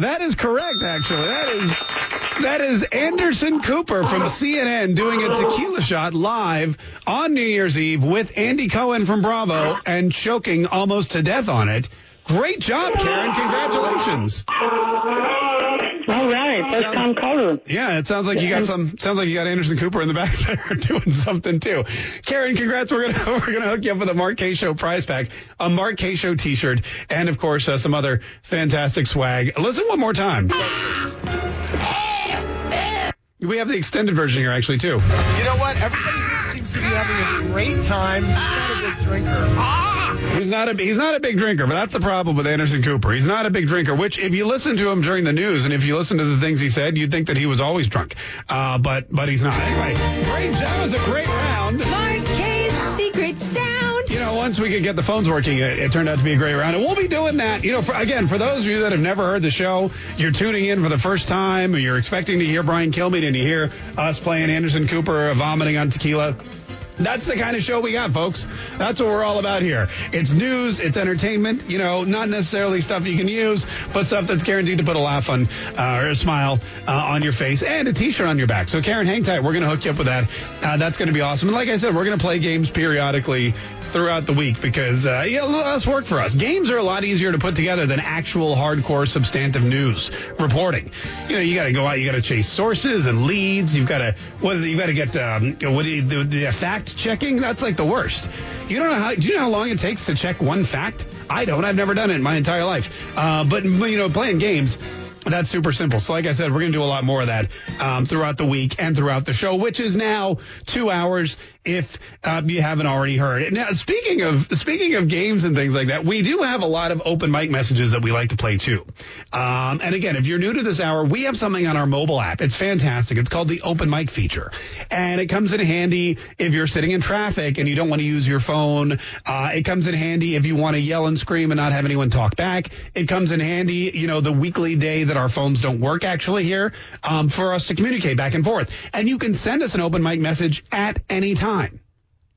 That is correct, actually. That is that is Anderson Cooper from CNN doing a tequila shot live on New Year's Eve with Andy Cohen from Bravo and choking almost to death on it. Great job, Karen. Congratulations. All right, first time caller. Yeah, it sounds like you got some. Sounds like you got Anderson Cooper in the back [laughs] there doing something too. Karen, congrats. We're gonna [laughs] we're gonna hook you up with a Mark Kaye Show prize pack, a Mark Kaye Show T-shirt, and of course uh, some other fantastic swag. Listen one more time. We have the extended version here actually too. You know what? Everybody seems to be having a great time. He's not a big drinker. He's not a he's not a big drinker, but that's the problem with Anderson Cooper. He's not a big drinker. Which, if you listen to him during the news and if you listen to the things he said, you'd think that he was always drunk. Uh, but but he's not. Anyway, great. That was a great round. Mark Kaye's secret sound. You know, once we could get the phones working, it, it, turned out to be a great round. And we'll be doing that. You know, for, again, for those of you that have never heard the show, you're tuning in for the first time, or you're expecting to hear Brian Kilmeade and you hear us playing Anderson Cooper vomiting on tequila. That's the kind of show we got, folks. That's what we're all about here. It's news, it's entertainment, you know, not necessarily stuff you can use, but stuff that's guaranteed to put a laugh on uh, or a smile uh, on your face and a t-shirt on your back. So Karen, hang tight. We're going to hook you up with that. Uh, that's going to be awesome. And like I said, we're going to play games periodically throughout the week because uh, yeah, less work for us. Games are a lot easier to put together than actual hardcore substantive news reporting. You know, you got to go out, you got to chase sources and leads. You've got to what is it, you got to get um, what you, the, the fact checking. That's like the worst. You don't know how. Do you know how long it takes to check one fact? I don't. I've never done it in my entire life. Uh, but you know, playing games that's super simple. So, like I said, we're going to do a lot more of that um, throughout the week and throughout the show, which is now two hours. If uh, you haven't already heard. Now, speaking of speaking of games and things like that, we do have a lot of open mic messages that we like to play too. Um, and again, if you're new to this hour, we have something on our mobile app. It's fantastic. It's called the open mic feature, and it comes in handy if you're sitting in traffic and you don't want to use your phone. Uh, it comes in handy if you want to yell and scream and not have anyone talk back. It comes in handy, you know, the weekly day that our phones don't work actually here um, for us to communicate back and forth. And you can send us an open mic message at any time.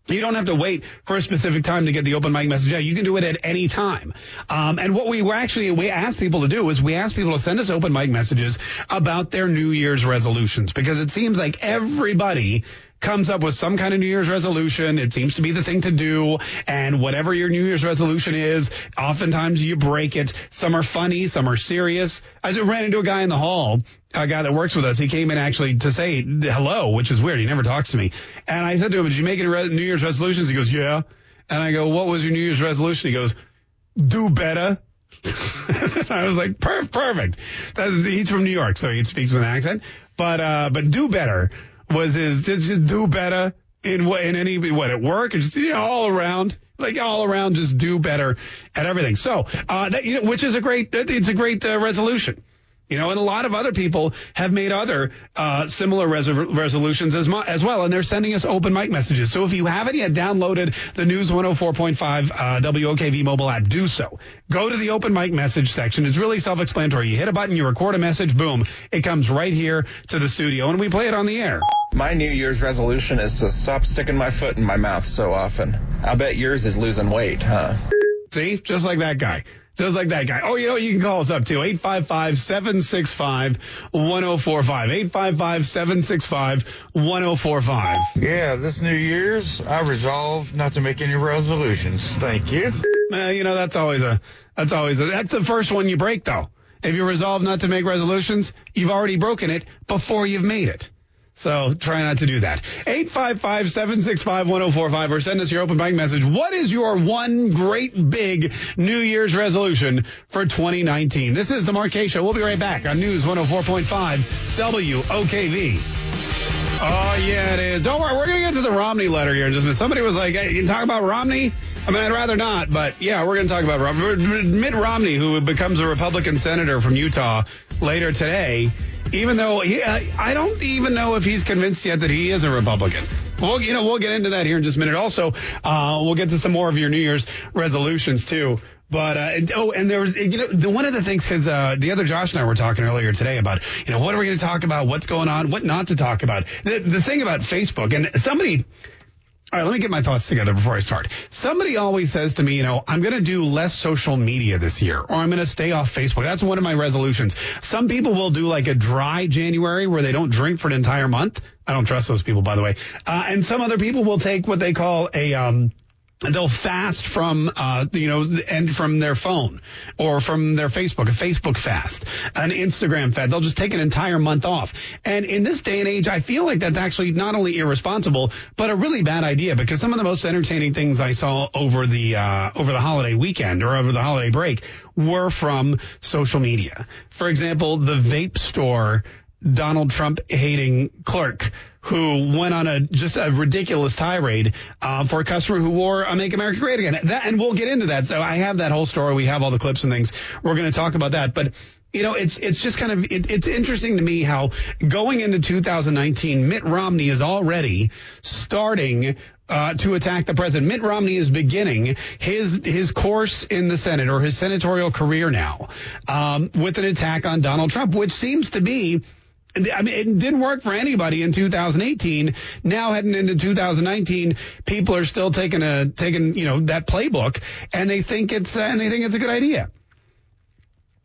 You don't have to wait for a specific time to get the open mic message out. You can do it at any time. Um, and what we were actually, we asked people to do is we asked people to send us open mic messages about their New Year's resolutions because it seems like everybody comes up with some kind of New Year's resolution. It seems to be the thing to do. And whatever your New Year's resolution is, oftentimes you break it. Some are funny, some are serious. I ran into a guy in the hall, a guy that works with us. He came in actually to say hello, which is weird. He never talks to me. And I said to him, did you make any re- New Year's resolutions? He goes, yeah. And I go, what was your New Year's resolution? He goes, do better. [laughs] I was like, perfect. That's, he's from New York, so he speaks with an accent. But, uh, but do better was his just, just do better in what in any what at work and just you know all around like all around just do better at everything. So uh, that you know, which is a great it's a great uh, resolution. You know, and a lot of other people have made other uh, similar res- resolutions as, as well, and they're sending us open mic messages. So if you haven't yet downloaded the News 104.5 uh, WOKV mobile app, do so. Go to the open mic message section. It's really self-explanatory. You hit a button, you record a message, boom, it comes right here to the studio, and we play it on the air. My New Year's resolution is to stop sticking my foot in my mouth so often. I bet yours is losing weight, huh? See, just like that guy. Just like that guy. Oh, you know, you can call us up too. 855-765-1045. 855-765-1045. Yeah, this New Year's, I resolve not to make any resolutions. Thank you. Uh, you know, that's always a, that's always a, that's the first one you break though. If you resolve not to make resolutions, you've already broken it before you've made it. So try not to do that. 855-765-1045 or send us your open mic message. What is your one great big New Year's resolution for 2019? This is the Mark Kaye Show. We'll be right back on News 104.5 WOKV. Oh, yeah, it is. Don't worry. We're going to get to the Romney letter here. in Just a minute. somebody was like, hey, you can talk about Romney? I mean, I'd rather not, but yeah, we're going to talk about Romney. Mitt Romney, who becomes a Republican senator from Utah later today, even though he, I don't even know if he's convinced yet that he is a Republican. Well, you know, we'll get into that here in just a minute. Also, uh, we'll get to some more of your New Year's resolutions too. But uh, oh, and there was you know the, one of the things because uh, the other Josh and I were talking earlier today about you know what are we going to talk about, what's going on, what not to talk about. The the thing about Facebook and somebody all right, let me get my thoughts together before I start. Somebody always says to me, you know, I'm going to do less social media this year, or I'm going to stay off Facebook. That's one of my resolutions. Some people will do like a dry January where they don't drink for an entire month. I don't trust those people, by the way. Uh, and some other people will take what they call a, um, they'll fast from uh, you know and from their phone or from their Facebook, a Facebook fast, an Instagram fast. They'll just take an entire month off. And in this day and age, I feel like that's actually not only irresponsible but a really bad idea because some of the most entertaining things I saw over the uh, over the holiday weekend or over the holiday break were from social media. For example, the vape store Donald Trump hating clerk who went on a just a ridiculous tirade uh, for a customer who wore a "Make America Great Again." That, and we'll get into that. So I have that whole story. We have all the clips and things. We're going to talk about that, but. You know, it's it's just kind of it, it's interesting to me how going into 2019, Mitt Romney is already starting uh, to attack the president. Mitt Romney is beginning his his course in the Senate or his senatorial career now um, with an attack on Donald Trump, which seems to be. I mean, it didn't work for anybody in 2018. Now heading into 2019, people are still taking a taking you know that playbook, and they think it's uh, and they think it's a good idea.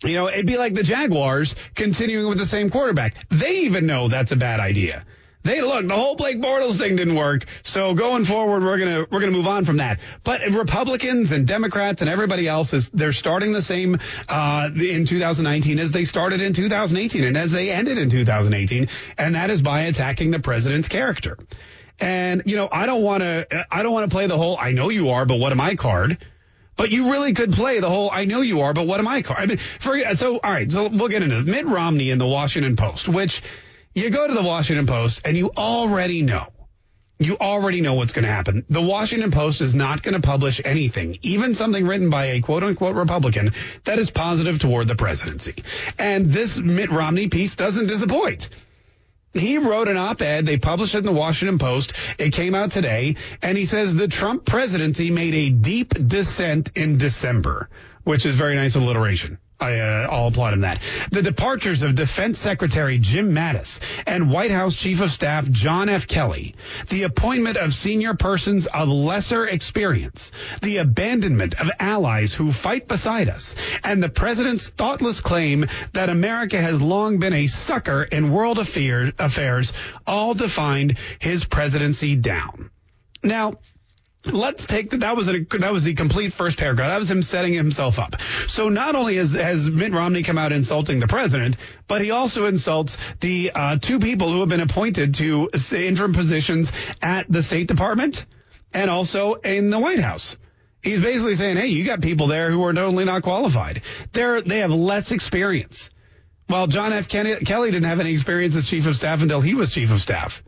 You know, it'd be like the Jaguars continuing with the same quarterback. They even know that's a bad idea. They look, the whole Blake Bortles thing didn't work. So going forward, we're going to, we're to move on from that. But Republicans and Democrats and everybody else is, they're starting the same, uh, in 2019 as they started in 2018 and as they ended in 2018. And that is by attacking the president's character. And, you know, I don't want to, I don't want to play the whole, I know you are, but what am I card? But you really could play the whole I know you are, but what am I card? I mean, for, so, all right, so we'll get into it. Mitt Romney in the Washington Post, which you go to the Washington Post and you already know. You already know what's going to happen. The Washington Post is not going to publish anything, even something written by a quote unquote Republican that is positive toward the presidency. And this Mitt Romney piece doesn't disappoint. He wrote an op-ed. They published it in the Washington Post. It came out today. And he says the Trump presidency made a deep descent in December, which is very nice alliteration. I, uh, I'll applaud him that. The departures of Defense Secretary Jim Mattis and White House Chief of Staff John F. Kelly, the appointment of senior persons of lesser experience, the abandonment of allies who fight beside us, and the president's thoughtless claim that America has long been a sucker in world affair, affairs all defined his presidency down. Now, Let's take that. That was a, that was the complete first paragraph. That was him setting himself up. So not only has, has Mitt Romney come out insulting the president, but he also insults the uh, two people who have been appointed to interim positions at the State Department and also in the White House. He's basically saying, "Hey, you got people there who are totally not qualified. They're they have less experience." Well, John F. Kelly didn't have any experience as chief of staff until he was chief of staff.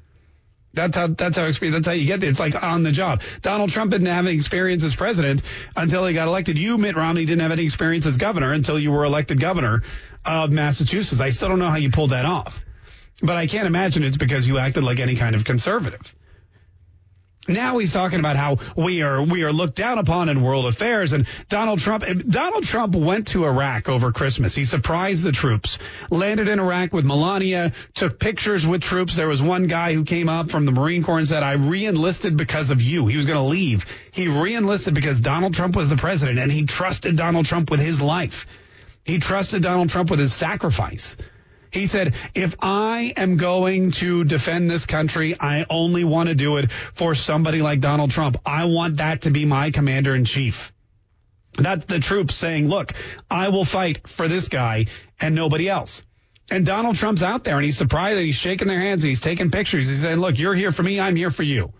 That's how that's how experience. That's how you get it. It's like on the job. Donald Trump didn't have any experience as president until he got elected. You, Mitt Romney, didn't have any experience as governor until you were elected governor of Massachusetts. I still don't know how you pulled that off, but I can't imagine it's because you acted like any kind of conservative. Now he's talking about how we are we are looked down upon in world affairs. And Donald Trump Donald Trump went to Iraq over Christmas. He surprised the troops, landed in Iraq with Melania, took pictures with troops. There was one guy who came up from the Marine Corps and said, "I reenlisted because of you." He was going to leave. He reenlisted because Donald Trump was the president, and he trusted Donald Trump with his life. He trusted Donald Trump with his sacrifice. He said, if I am going to defend this country, I only want to do it for somebody like Donald Trump. I want that to be my commander in chief. That's the troops saying, look, I will fight for this guy and nobody else. And Donald Trump's out there and he's surprised he's shaking their hands and he's taking pictures. He's saying, look, you're here for me. I'm here for you.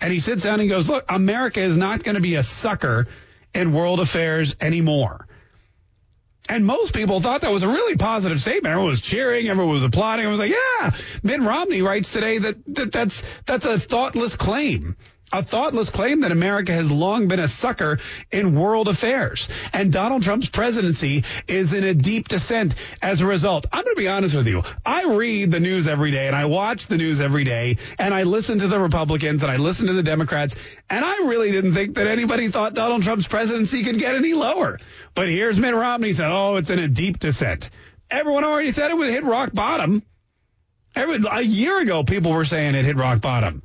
And he sits down and goes, look, America is not going to be a sucker in world affairs anymore. And most people thought that was a really positive statement. Everyone was cheering, everyone was applauding. I was like, yeah. Mitt Romney writes today that, that that's that's a thoughtless claim. A thoughtless claim that America has long been a sucker in world affairs. And Donald Trump's presidency is in a deep descent as a result. I'm going to be honest with you. I read the news every day and I watch the news every day and I listen to the Republicans and I listen to the Democrats. And I really didn't think that anybody thought Donald Trump's presidency could get any lower. But here's Mitt Romney said, oh, it's in a deep descent. Everyone already said it would hit rock bottom. Every, a year ago, people were saying it hit rock bottom.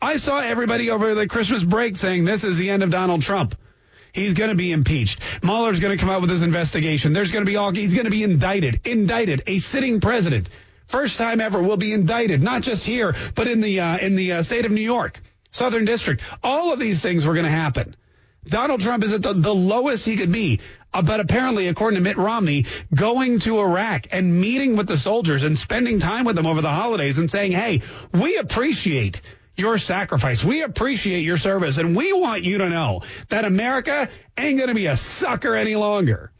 I saw everybody over the Christmas break saying this is the end of Donald Trump. He's going to be impeached. Mueller's going to come out with his investigation. There's going to be all, he's going to be indicted, indicted, a sitting president. First time ever will be indicted, not just here, but in the, uh, in the uh, state of New York, Southern District. All of these things were going to happen. Donald Trump is at the, the lowest he could be. Uh, but apparently, according to Mitt Romney, going to Iraq and meeting with the soldiers and spending time with them over the holidays and saying, hey, we appreciate your sacrifice. We appreciate your service. And we want you to know that America ain't going to be a sucker any longer.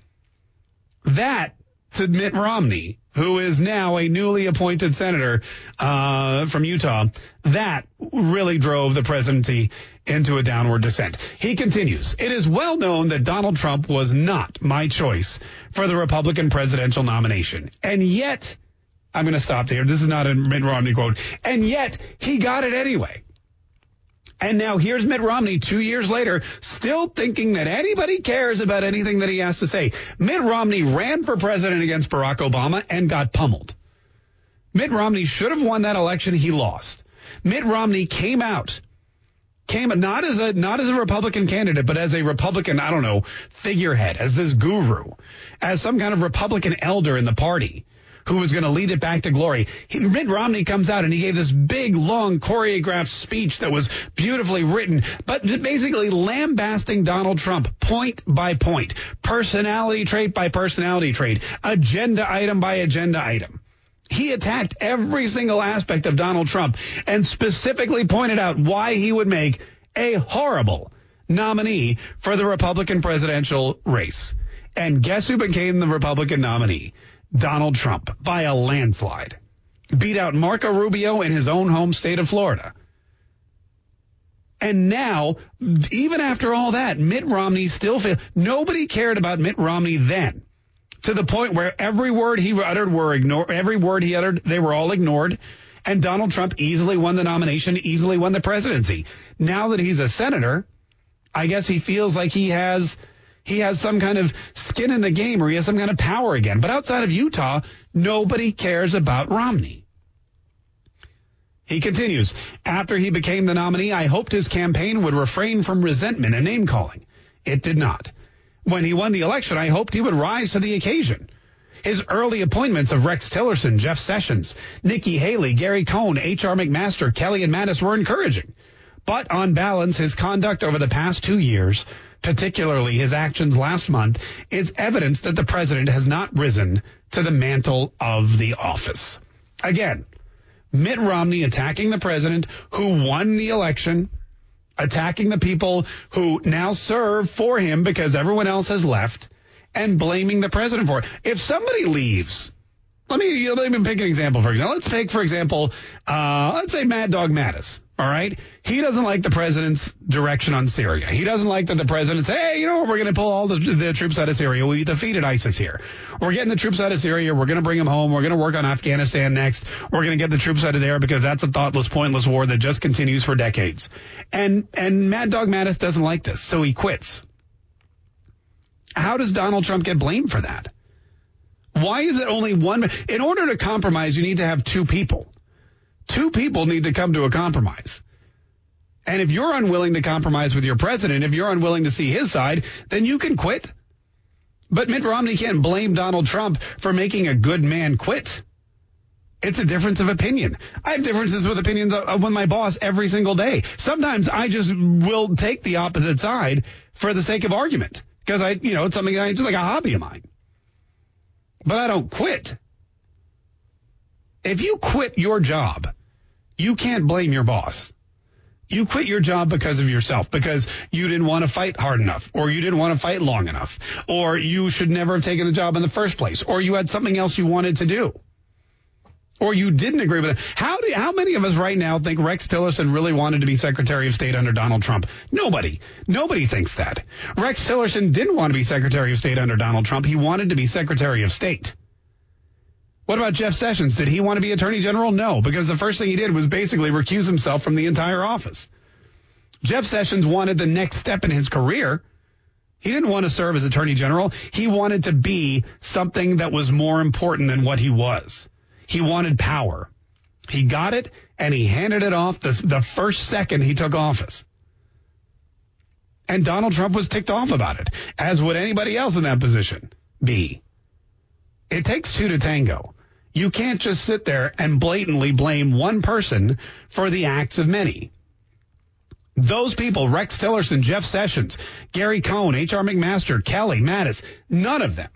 That to Mitt Romney, who is now a newly appointed senator uh, from Utah, that really drove the presidency into a downward descent. He continues, It is well known that Donald Trump was not my choice for the Republican presidential nomination. And yet, I'm going to stop there. This is not a Mitt Romney quote. And yet, he got it anyway. And now here's Mitt Romney two years later, still thinking that anybody cares about anything that he has to say. Mitt Romney ran for president against Barack Obama and got pummeled. Mitt Romney should have won that election. He lost. Mitt Romney came out, came not as a not as a Republican candidate, but as a Republican, I don't know, figurehead, as this guru, as some kind of Republican elder in the party who was going to lead it back to glory. He, Mitt Romney comes out and he gave this big, long, choreographed speech that was beautifully written, but basically lambasting Donald Trump point by point, personality trait by personality trait, agenda item by agenda item. He attacked every single aspect of Donald Trump and specifically pointed out why he would make a horrible nominee for the Republican presidential race. And guess who became the Republican nominee? Donald Trump by a landslide. Beat out Marco Rubio in his own home state of Florida. And now, even after all that, Mitt Romney still feel nobody cared about Mitt Romney then. To the point where every word he uttered were ignored, every word he uttered, they were all ignored. And Donald Trump easily won the nomination, easily won the presidency. Now that he's a senator, I guess he feels like he has he has some kind of skin in the game or he has some kind of power again. But outside of Utah, nobody cares about Romney. He continues, after he became the nominee, I hoped his campaign would refrain from resentment and name calling. It did not. When he won the election, I hoped he would rise to the occasion. His early appointments of Rex Tillerson, Jeff Sessions, Nikki Haley, Gary Cohn, H.R. McMaster, Kelly, and Mattis were encouraging. But on balance, his conduct over the past two years particularly his actions last month, is evidence that the president has not risen to the mantle of the office. Again, Mitt Romney attacking the president who won the election, attacking the people who now serve for him because everyone else has left, and blaming the president for it. If somebody leaves, let me let me pick an example. For example, let's take for example, uh, let's say Mad Dog Mattis. All right, he doesn't like the president's direction on Syria. He doesn't like that the president say, hey, you know, we're going to pull all the, the troops out of Syria. We defeated ISIS here. We're getting the troops out of Syria. We're going to bring them home. We're going to work on Afghanistan next. We're going to get the troops out of there because that's a thoughtless, pointless war that just continues for decades. And and Mad Dog Mattis doesn't like this, so he quits. How does Donald Trump get blamed for that? Why is it only one? In order to compromise, you need to have two people. Two people need to come to a compromise. And if you're unwilling to compromise with your president, if you're unwilling to see his side, then you can quit. But Mitt Romney can't blame Donald Trump for making a good man quit. It's a difference of opinion. I have differences with opinions with my boss every single day. Sometimes I just will take the opposite side for the sake of argument because I, you know, it's something I, just like a hobby of mine but I don't quit. If you quit your job, you can't blame your boss. You quit your job because of yourself, because you didn't want to fight hard enough, or you didn't want to fight long enough, or you should never have taken the job in the first place, or you had something else you wanted to do or you didn't agree with it. How do how many of us right now think Rex Tillerson really wanted to be Secretary of State under Donald Trump? Nobody. Nobody thinks that. Rex Tillerson didn't want to be Secretary of State under Donald Trump. He wanted to be Secretary of State. What about Jeff Sessions? Did he want to be Attorney General? No, because the first thing he did was basically recuse himself from the entire office. Jeff Sessions wanted the next step in his career. He didn't want to serve as Attorney General. He wanted to be something that was more important than what he was. He wanted power. He got it and he handed it off the, the first second he took office. And Donald Trump was ticked off about it, as would anybody else in that position be. It takes two to tango. You can't just sit there and blatantly blame one person for the acts of many. Those people, Rex Tillerson, Jeff Sessions, Gary Cohn, H.R. McMaster, Kelly, Mattis, none of them,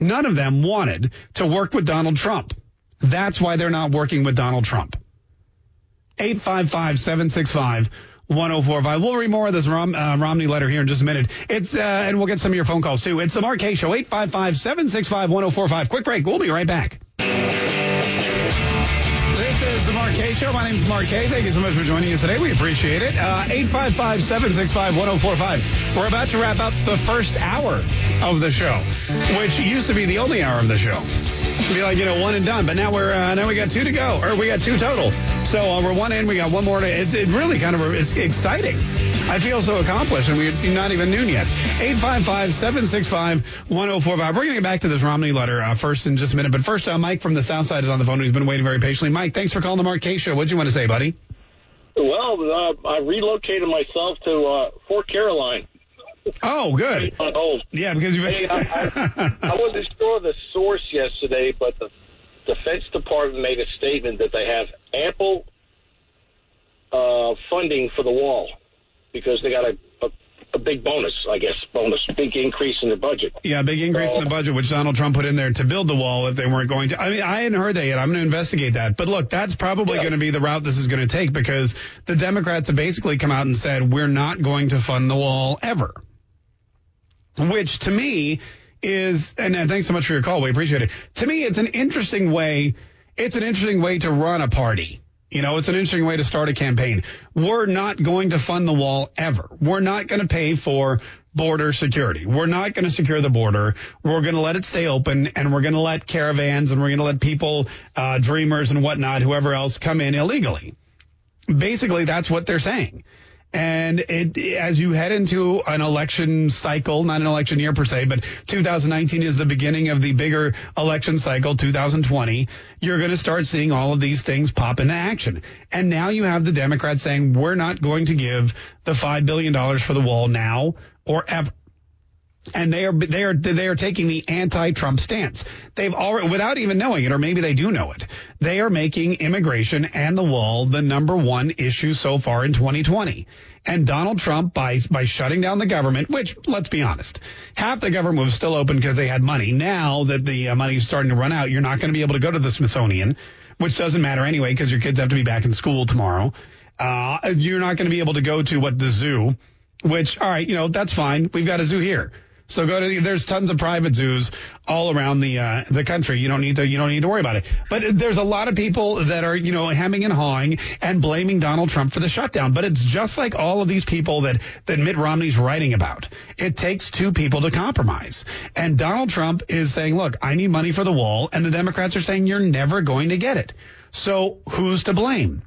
none of them wanted to work with Donald Trump. That's why they're not working with Donald Trump. 855 765 1045. We'll read more of this Rom, uh, Romney letter here in just a minute. It's uh, and we'll get some of your phone calls too. It's the Mark Show 855-765-1045. Quick break. We'll be right back. Kaye Show. My name is Mark Kaye. Thank you so much for joining us today. We appreciate it. Uh, 855-765-1045. We're about to wrap up the first hour of the show, which used to be the only hour of the show. Be like you know one and done, but now we're uh, now we got two to go, or we got two total. So uh, we're one in, we got one more to. It's it really kind of it's exciting. I feel so accomplished, and we're not even noon yet. 855-765-1045. We're going to get back to this Romney letter uh, first in just a minute. But first, uh, Mike from the South Side is on the phone. He's been waiting very patiently. Mike, thanks for calling the Mark Kaye Show. What do you want to say, buddy? Well, uh, I relocated myself to uh, Fort Caroline. Oh, good. On hold. Yeah, because you. Hey, I, I, I wasn't [laughs] sure the source yesterday, but the Defense Department made a statement that they have ample uh, funding for the wall because they got a, a, a big bonus, I guess, bonus, big increase in the budget. Yeah, big increase in the budget, which Donald Trump put in there to build the wall if they weren't going to. I mean, I hadn't heard that yet. I'm going to investigate that. But look, that's probably Yeah. going to be the route this is going to take because the Democrats have basically come out and said, we're not going to fund the wall ever. Which to me is, and uh, thanks so much for your call. We appreciate it. To me, it's an interesting way. It's an interesting way to run a party. You know, it's an interesting way to start a campaign. We're not going to fund the wall ever. We're not going to pay for border security. We're not going to secure the border. We're going to let it stay open and we're going to let caravans and we're going to let people, uh, dreamers and whatnot, whoever else come in illegally. Basically, that's what they're saying. And it, as you head into an election cycle, not an election year per se, but 2019 is the beginning of the bigger election cycle, 2020, you're going to start seeing all of these things pop into action. And now you have the Democrats saying, we're not going to give the $5 billion for the wall now or ever and they are they are they are taking the anti-Trump stance. They've already, without even knowing it, or maybe they do know it, they are making immigration and the wall the number one issue so far in 2020. And Donald Trump, by by shutting down the government, which let's be honest, half the government was still open because they had money. Now that the uh, money is starting to run out, you're not going to be able to go to the Smithsonian, which doesn't matter anyway because your kids have to be back in school tomorrow. Uh, you're not going to be able to go to what the zoo, which all right, you know that's fine. We've got a zoo here. So go to there's tons of private zoos all around the uh, the country. You don't need to you don't need to worry about it. But there's a lot of people that are you know hemming and hawing and blaming Donald Trump for the shutdown. But it's just like all of these people that that Mitt Romney's writing about. It takes two people to compromise. And Donald Trump is saying, "Look, I need money for the wall," and the Democrats are saying, "You're never going to get it." So who's to blame?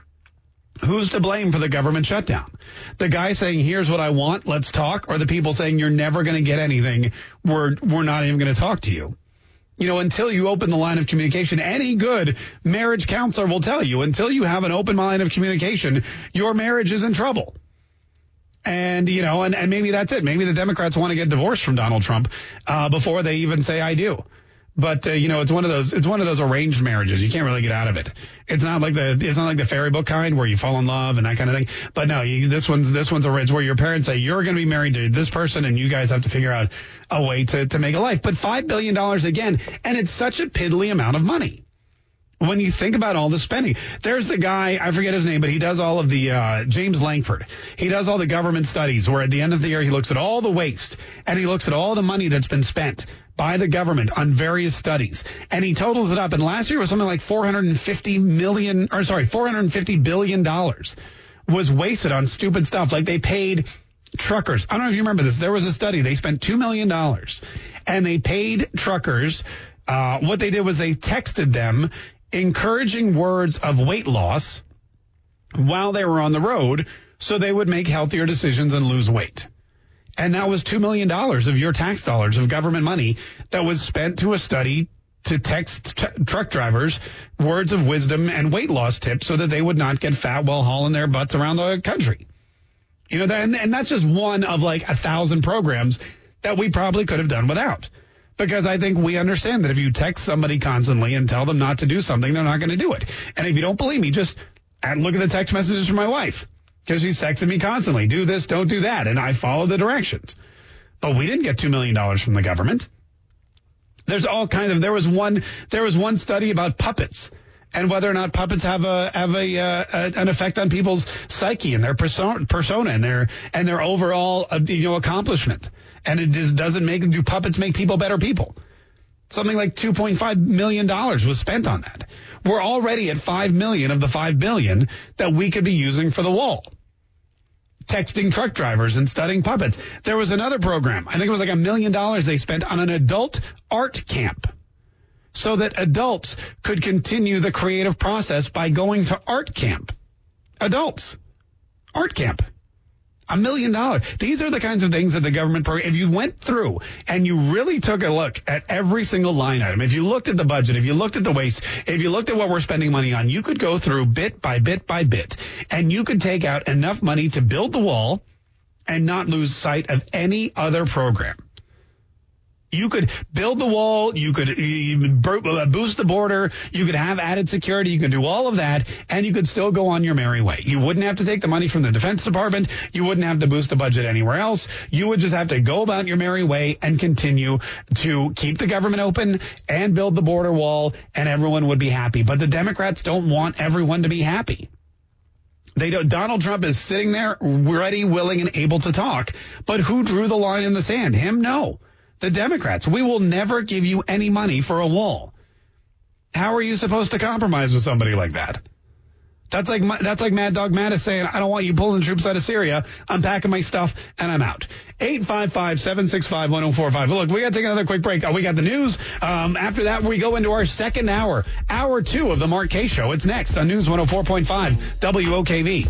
Who's to blame for the government shutdown? The guy saying, "Here's what I want, let's talk," or the people saying, "You're never going to get anything. We're we're not even going to talk to you." You know, until you open the line of communication, any good marriage counselor will tell you, until you have an open line of communication, your marriage is in trouble. And, you know, and, and maybe that's it. Maybe the Democrats want to get divorced from Donald Trump uh, before they even say I do. But uh, you know, it's one of those it's one of those arranged marriages. You can't really get out of it. It's not like the it's not like the fairy book kind where you fall in love and that kind of thing. But no, you, this one's this one's a where your parents say you're going to be married to this person and you guys have to figure out a way to to make a life. But five billion dollars again, and it's such a piddly amount of money. When you think about all the spending, there's the guy, I forget his name, but he does all of the, uh, James Lankford. He does all the government studies where at the end of the year, he looks at all the waste and he looks at all the money that's been spent by the government on various studies and he totals it up. And last year was something like 450 million, or sorry, 450 billion dollars was wasted on stupid stuff. Like they paid truckers. I don't know if you remember this. There was a study. They spent $2 million and they paid truckers. Uh, what they did was they texted them encouraging words of weight loss while they were on the road so they would make healthier decisions and lose weight. And that was $2 million of your tax dollars of government money that was spent to a study to text t- truck drivers words of wisdom and weight loss tips so that they would not get fat while hauling their butts around the country. You know, and, and that's just one of like a thousand programs that we probably could have done without. Because I think we understand that if you text somebody constantly and tell them not to do something, they're not going to do it. And if you don't believe me, just look at the text messages from my wife because she's texting me constantly. Do this, don't do that. And I follow the directions. But we didn't get $2 million from the government. There's all kinds of, there was one, there was one study about puppets and whether or not puppets have a have a, uh, an effect on people's psyche and their persona, persona and their and their overall uh, you know accomplishment. And it just doesn't make do puppets make people better people? Something like 2.5 million dollars was spent on that. We're already at 5 million of the 5 billion that we could be using for the wall. Texting truck drivers and studying puppets. There was another program. I think it was like a million dollars they spent on an adult art camp so that adults could continue the creative process by going to art camp. Adults. Art camp. A million dollars. These are the kinds of things that the government program, if you went through and you really took a look at every single line item, if you looked at the budget, if you looked at the waste, if you looked at what we're spending money on, you could go through bit by bit by bit and you could take out enough money to build the wall and not lose sight of any other program. You could build the wall. You could uh, boost the border. You could have added security. You could do all of that and you could still go on your merry way. You wouldn't have to take the money from the defense department. You wouldn't have to boost the budget anywhere else. You would just have to go about your merry way and continue to keep the government open and build the border wall and everyone would be happy. But the Democrats don't want everyone to be happy. They don't, Donald Trump is sitting there ready, willing, and able to talk. But who drew the line in the sand? Him? No the Democrats. We will never give you any money for a wall. How are you supposed to compromise with somebody like that? That's like that's like Mad Dog Mattis saying, "I don't want you pulling troops out of Syria. I'm packing my stuff and I'm out." 855-765-1045. Look, we got to take another quick break. Oh, we got the news. Um, after that, we go into our second hour, hour two of the Mark Kaye Show. It's next on News 104.5 WOKV.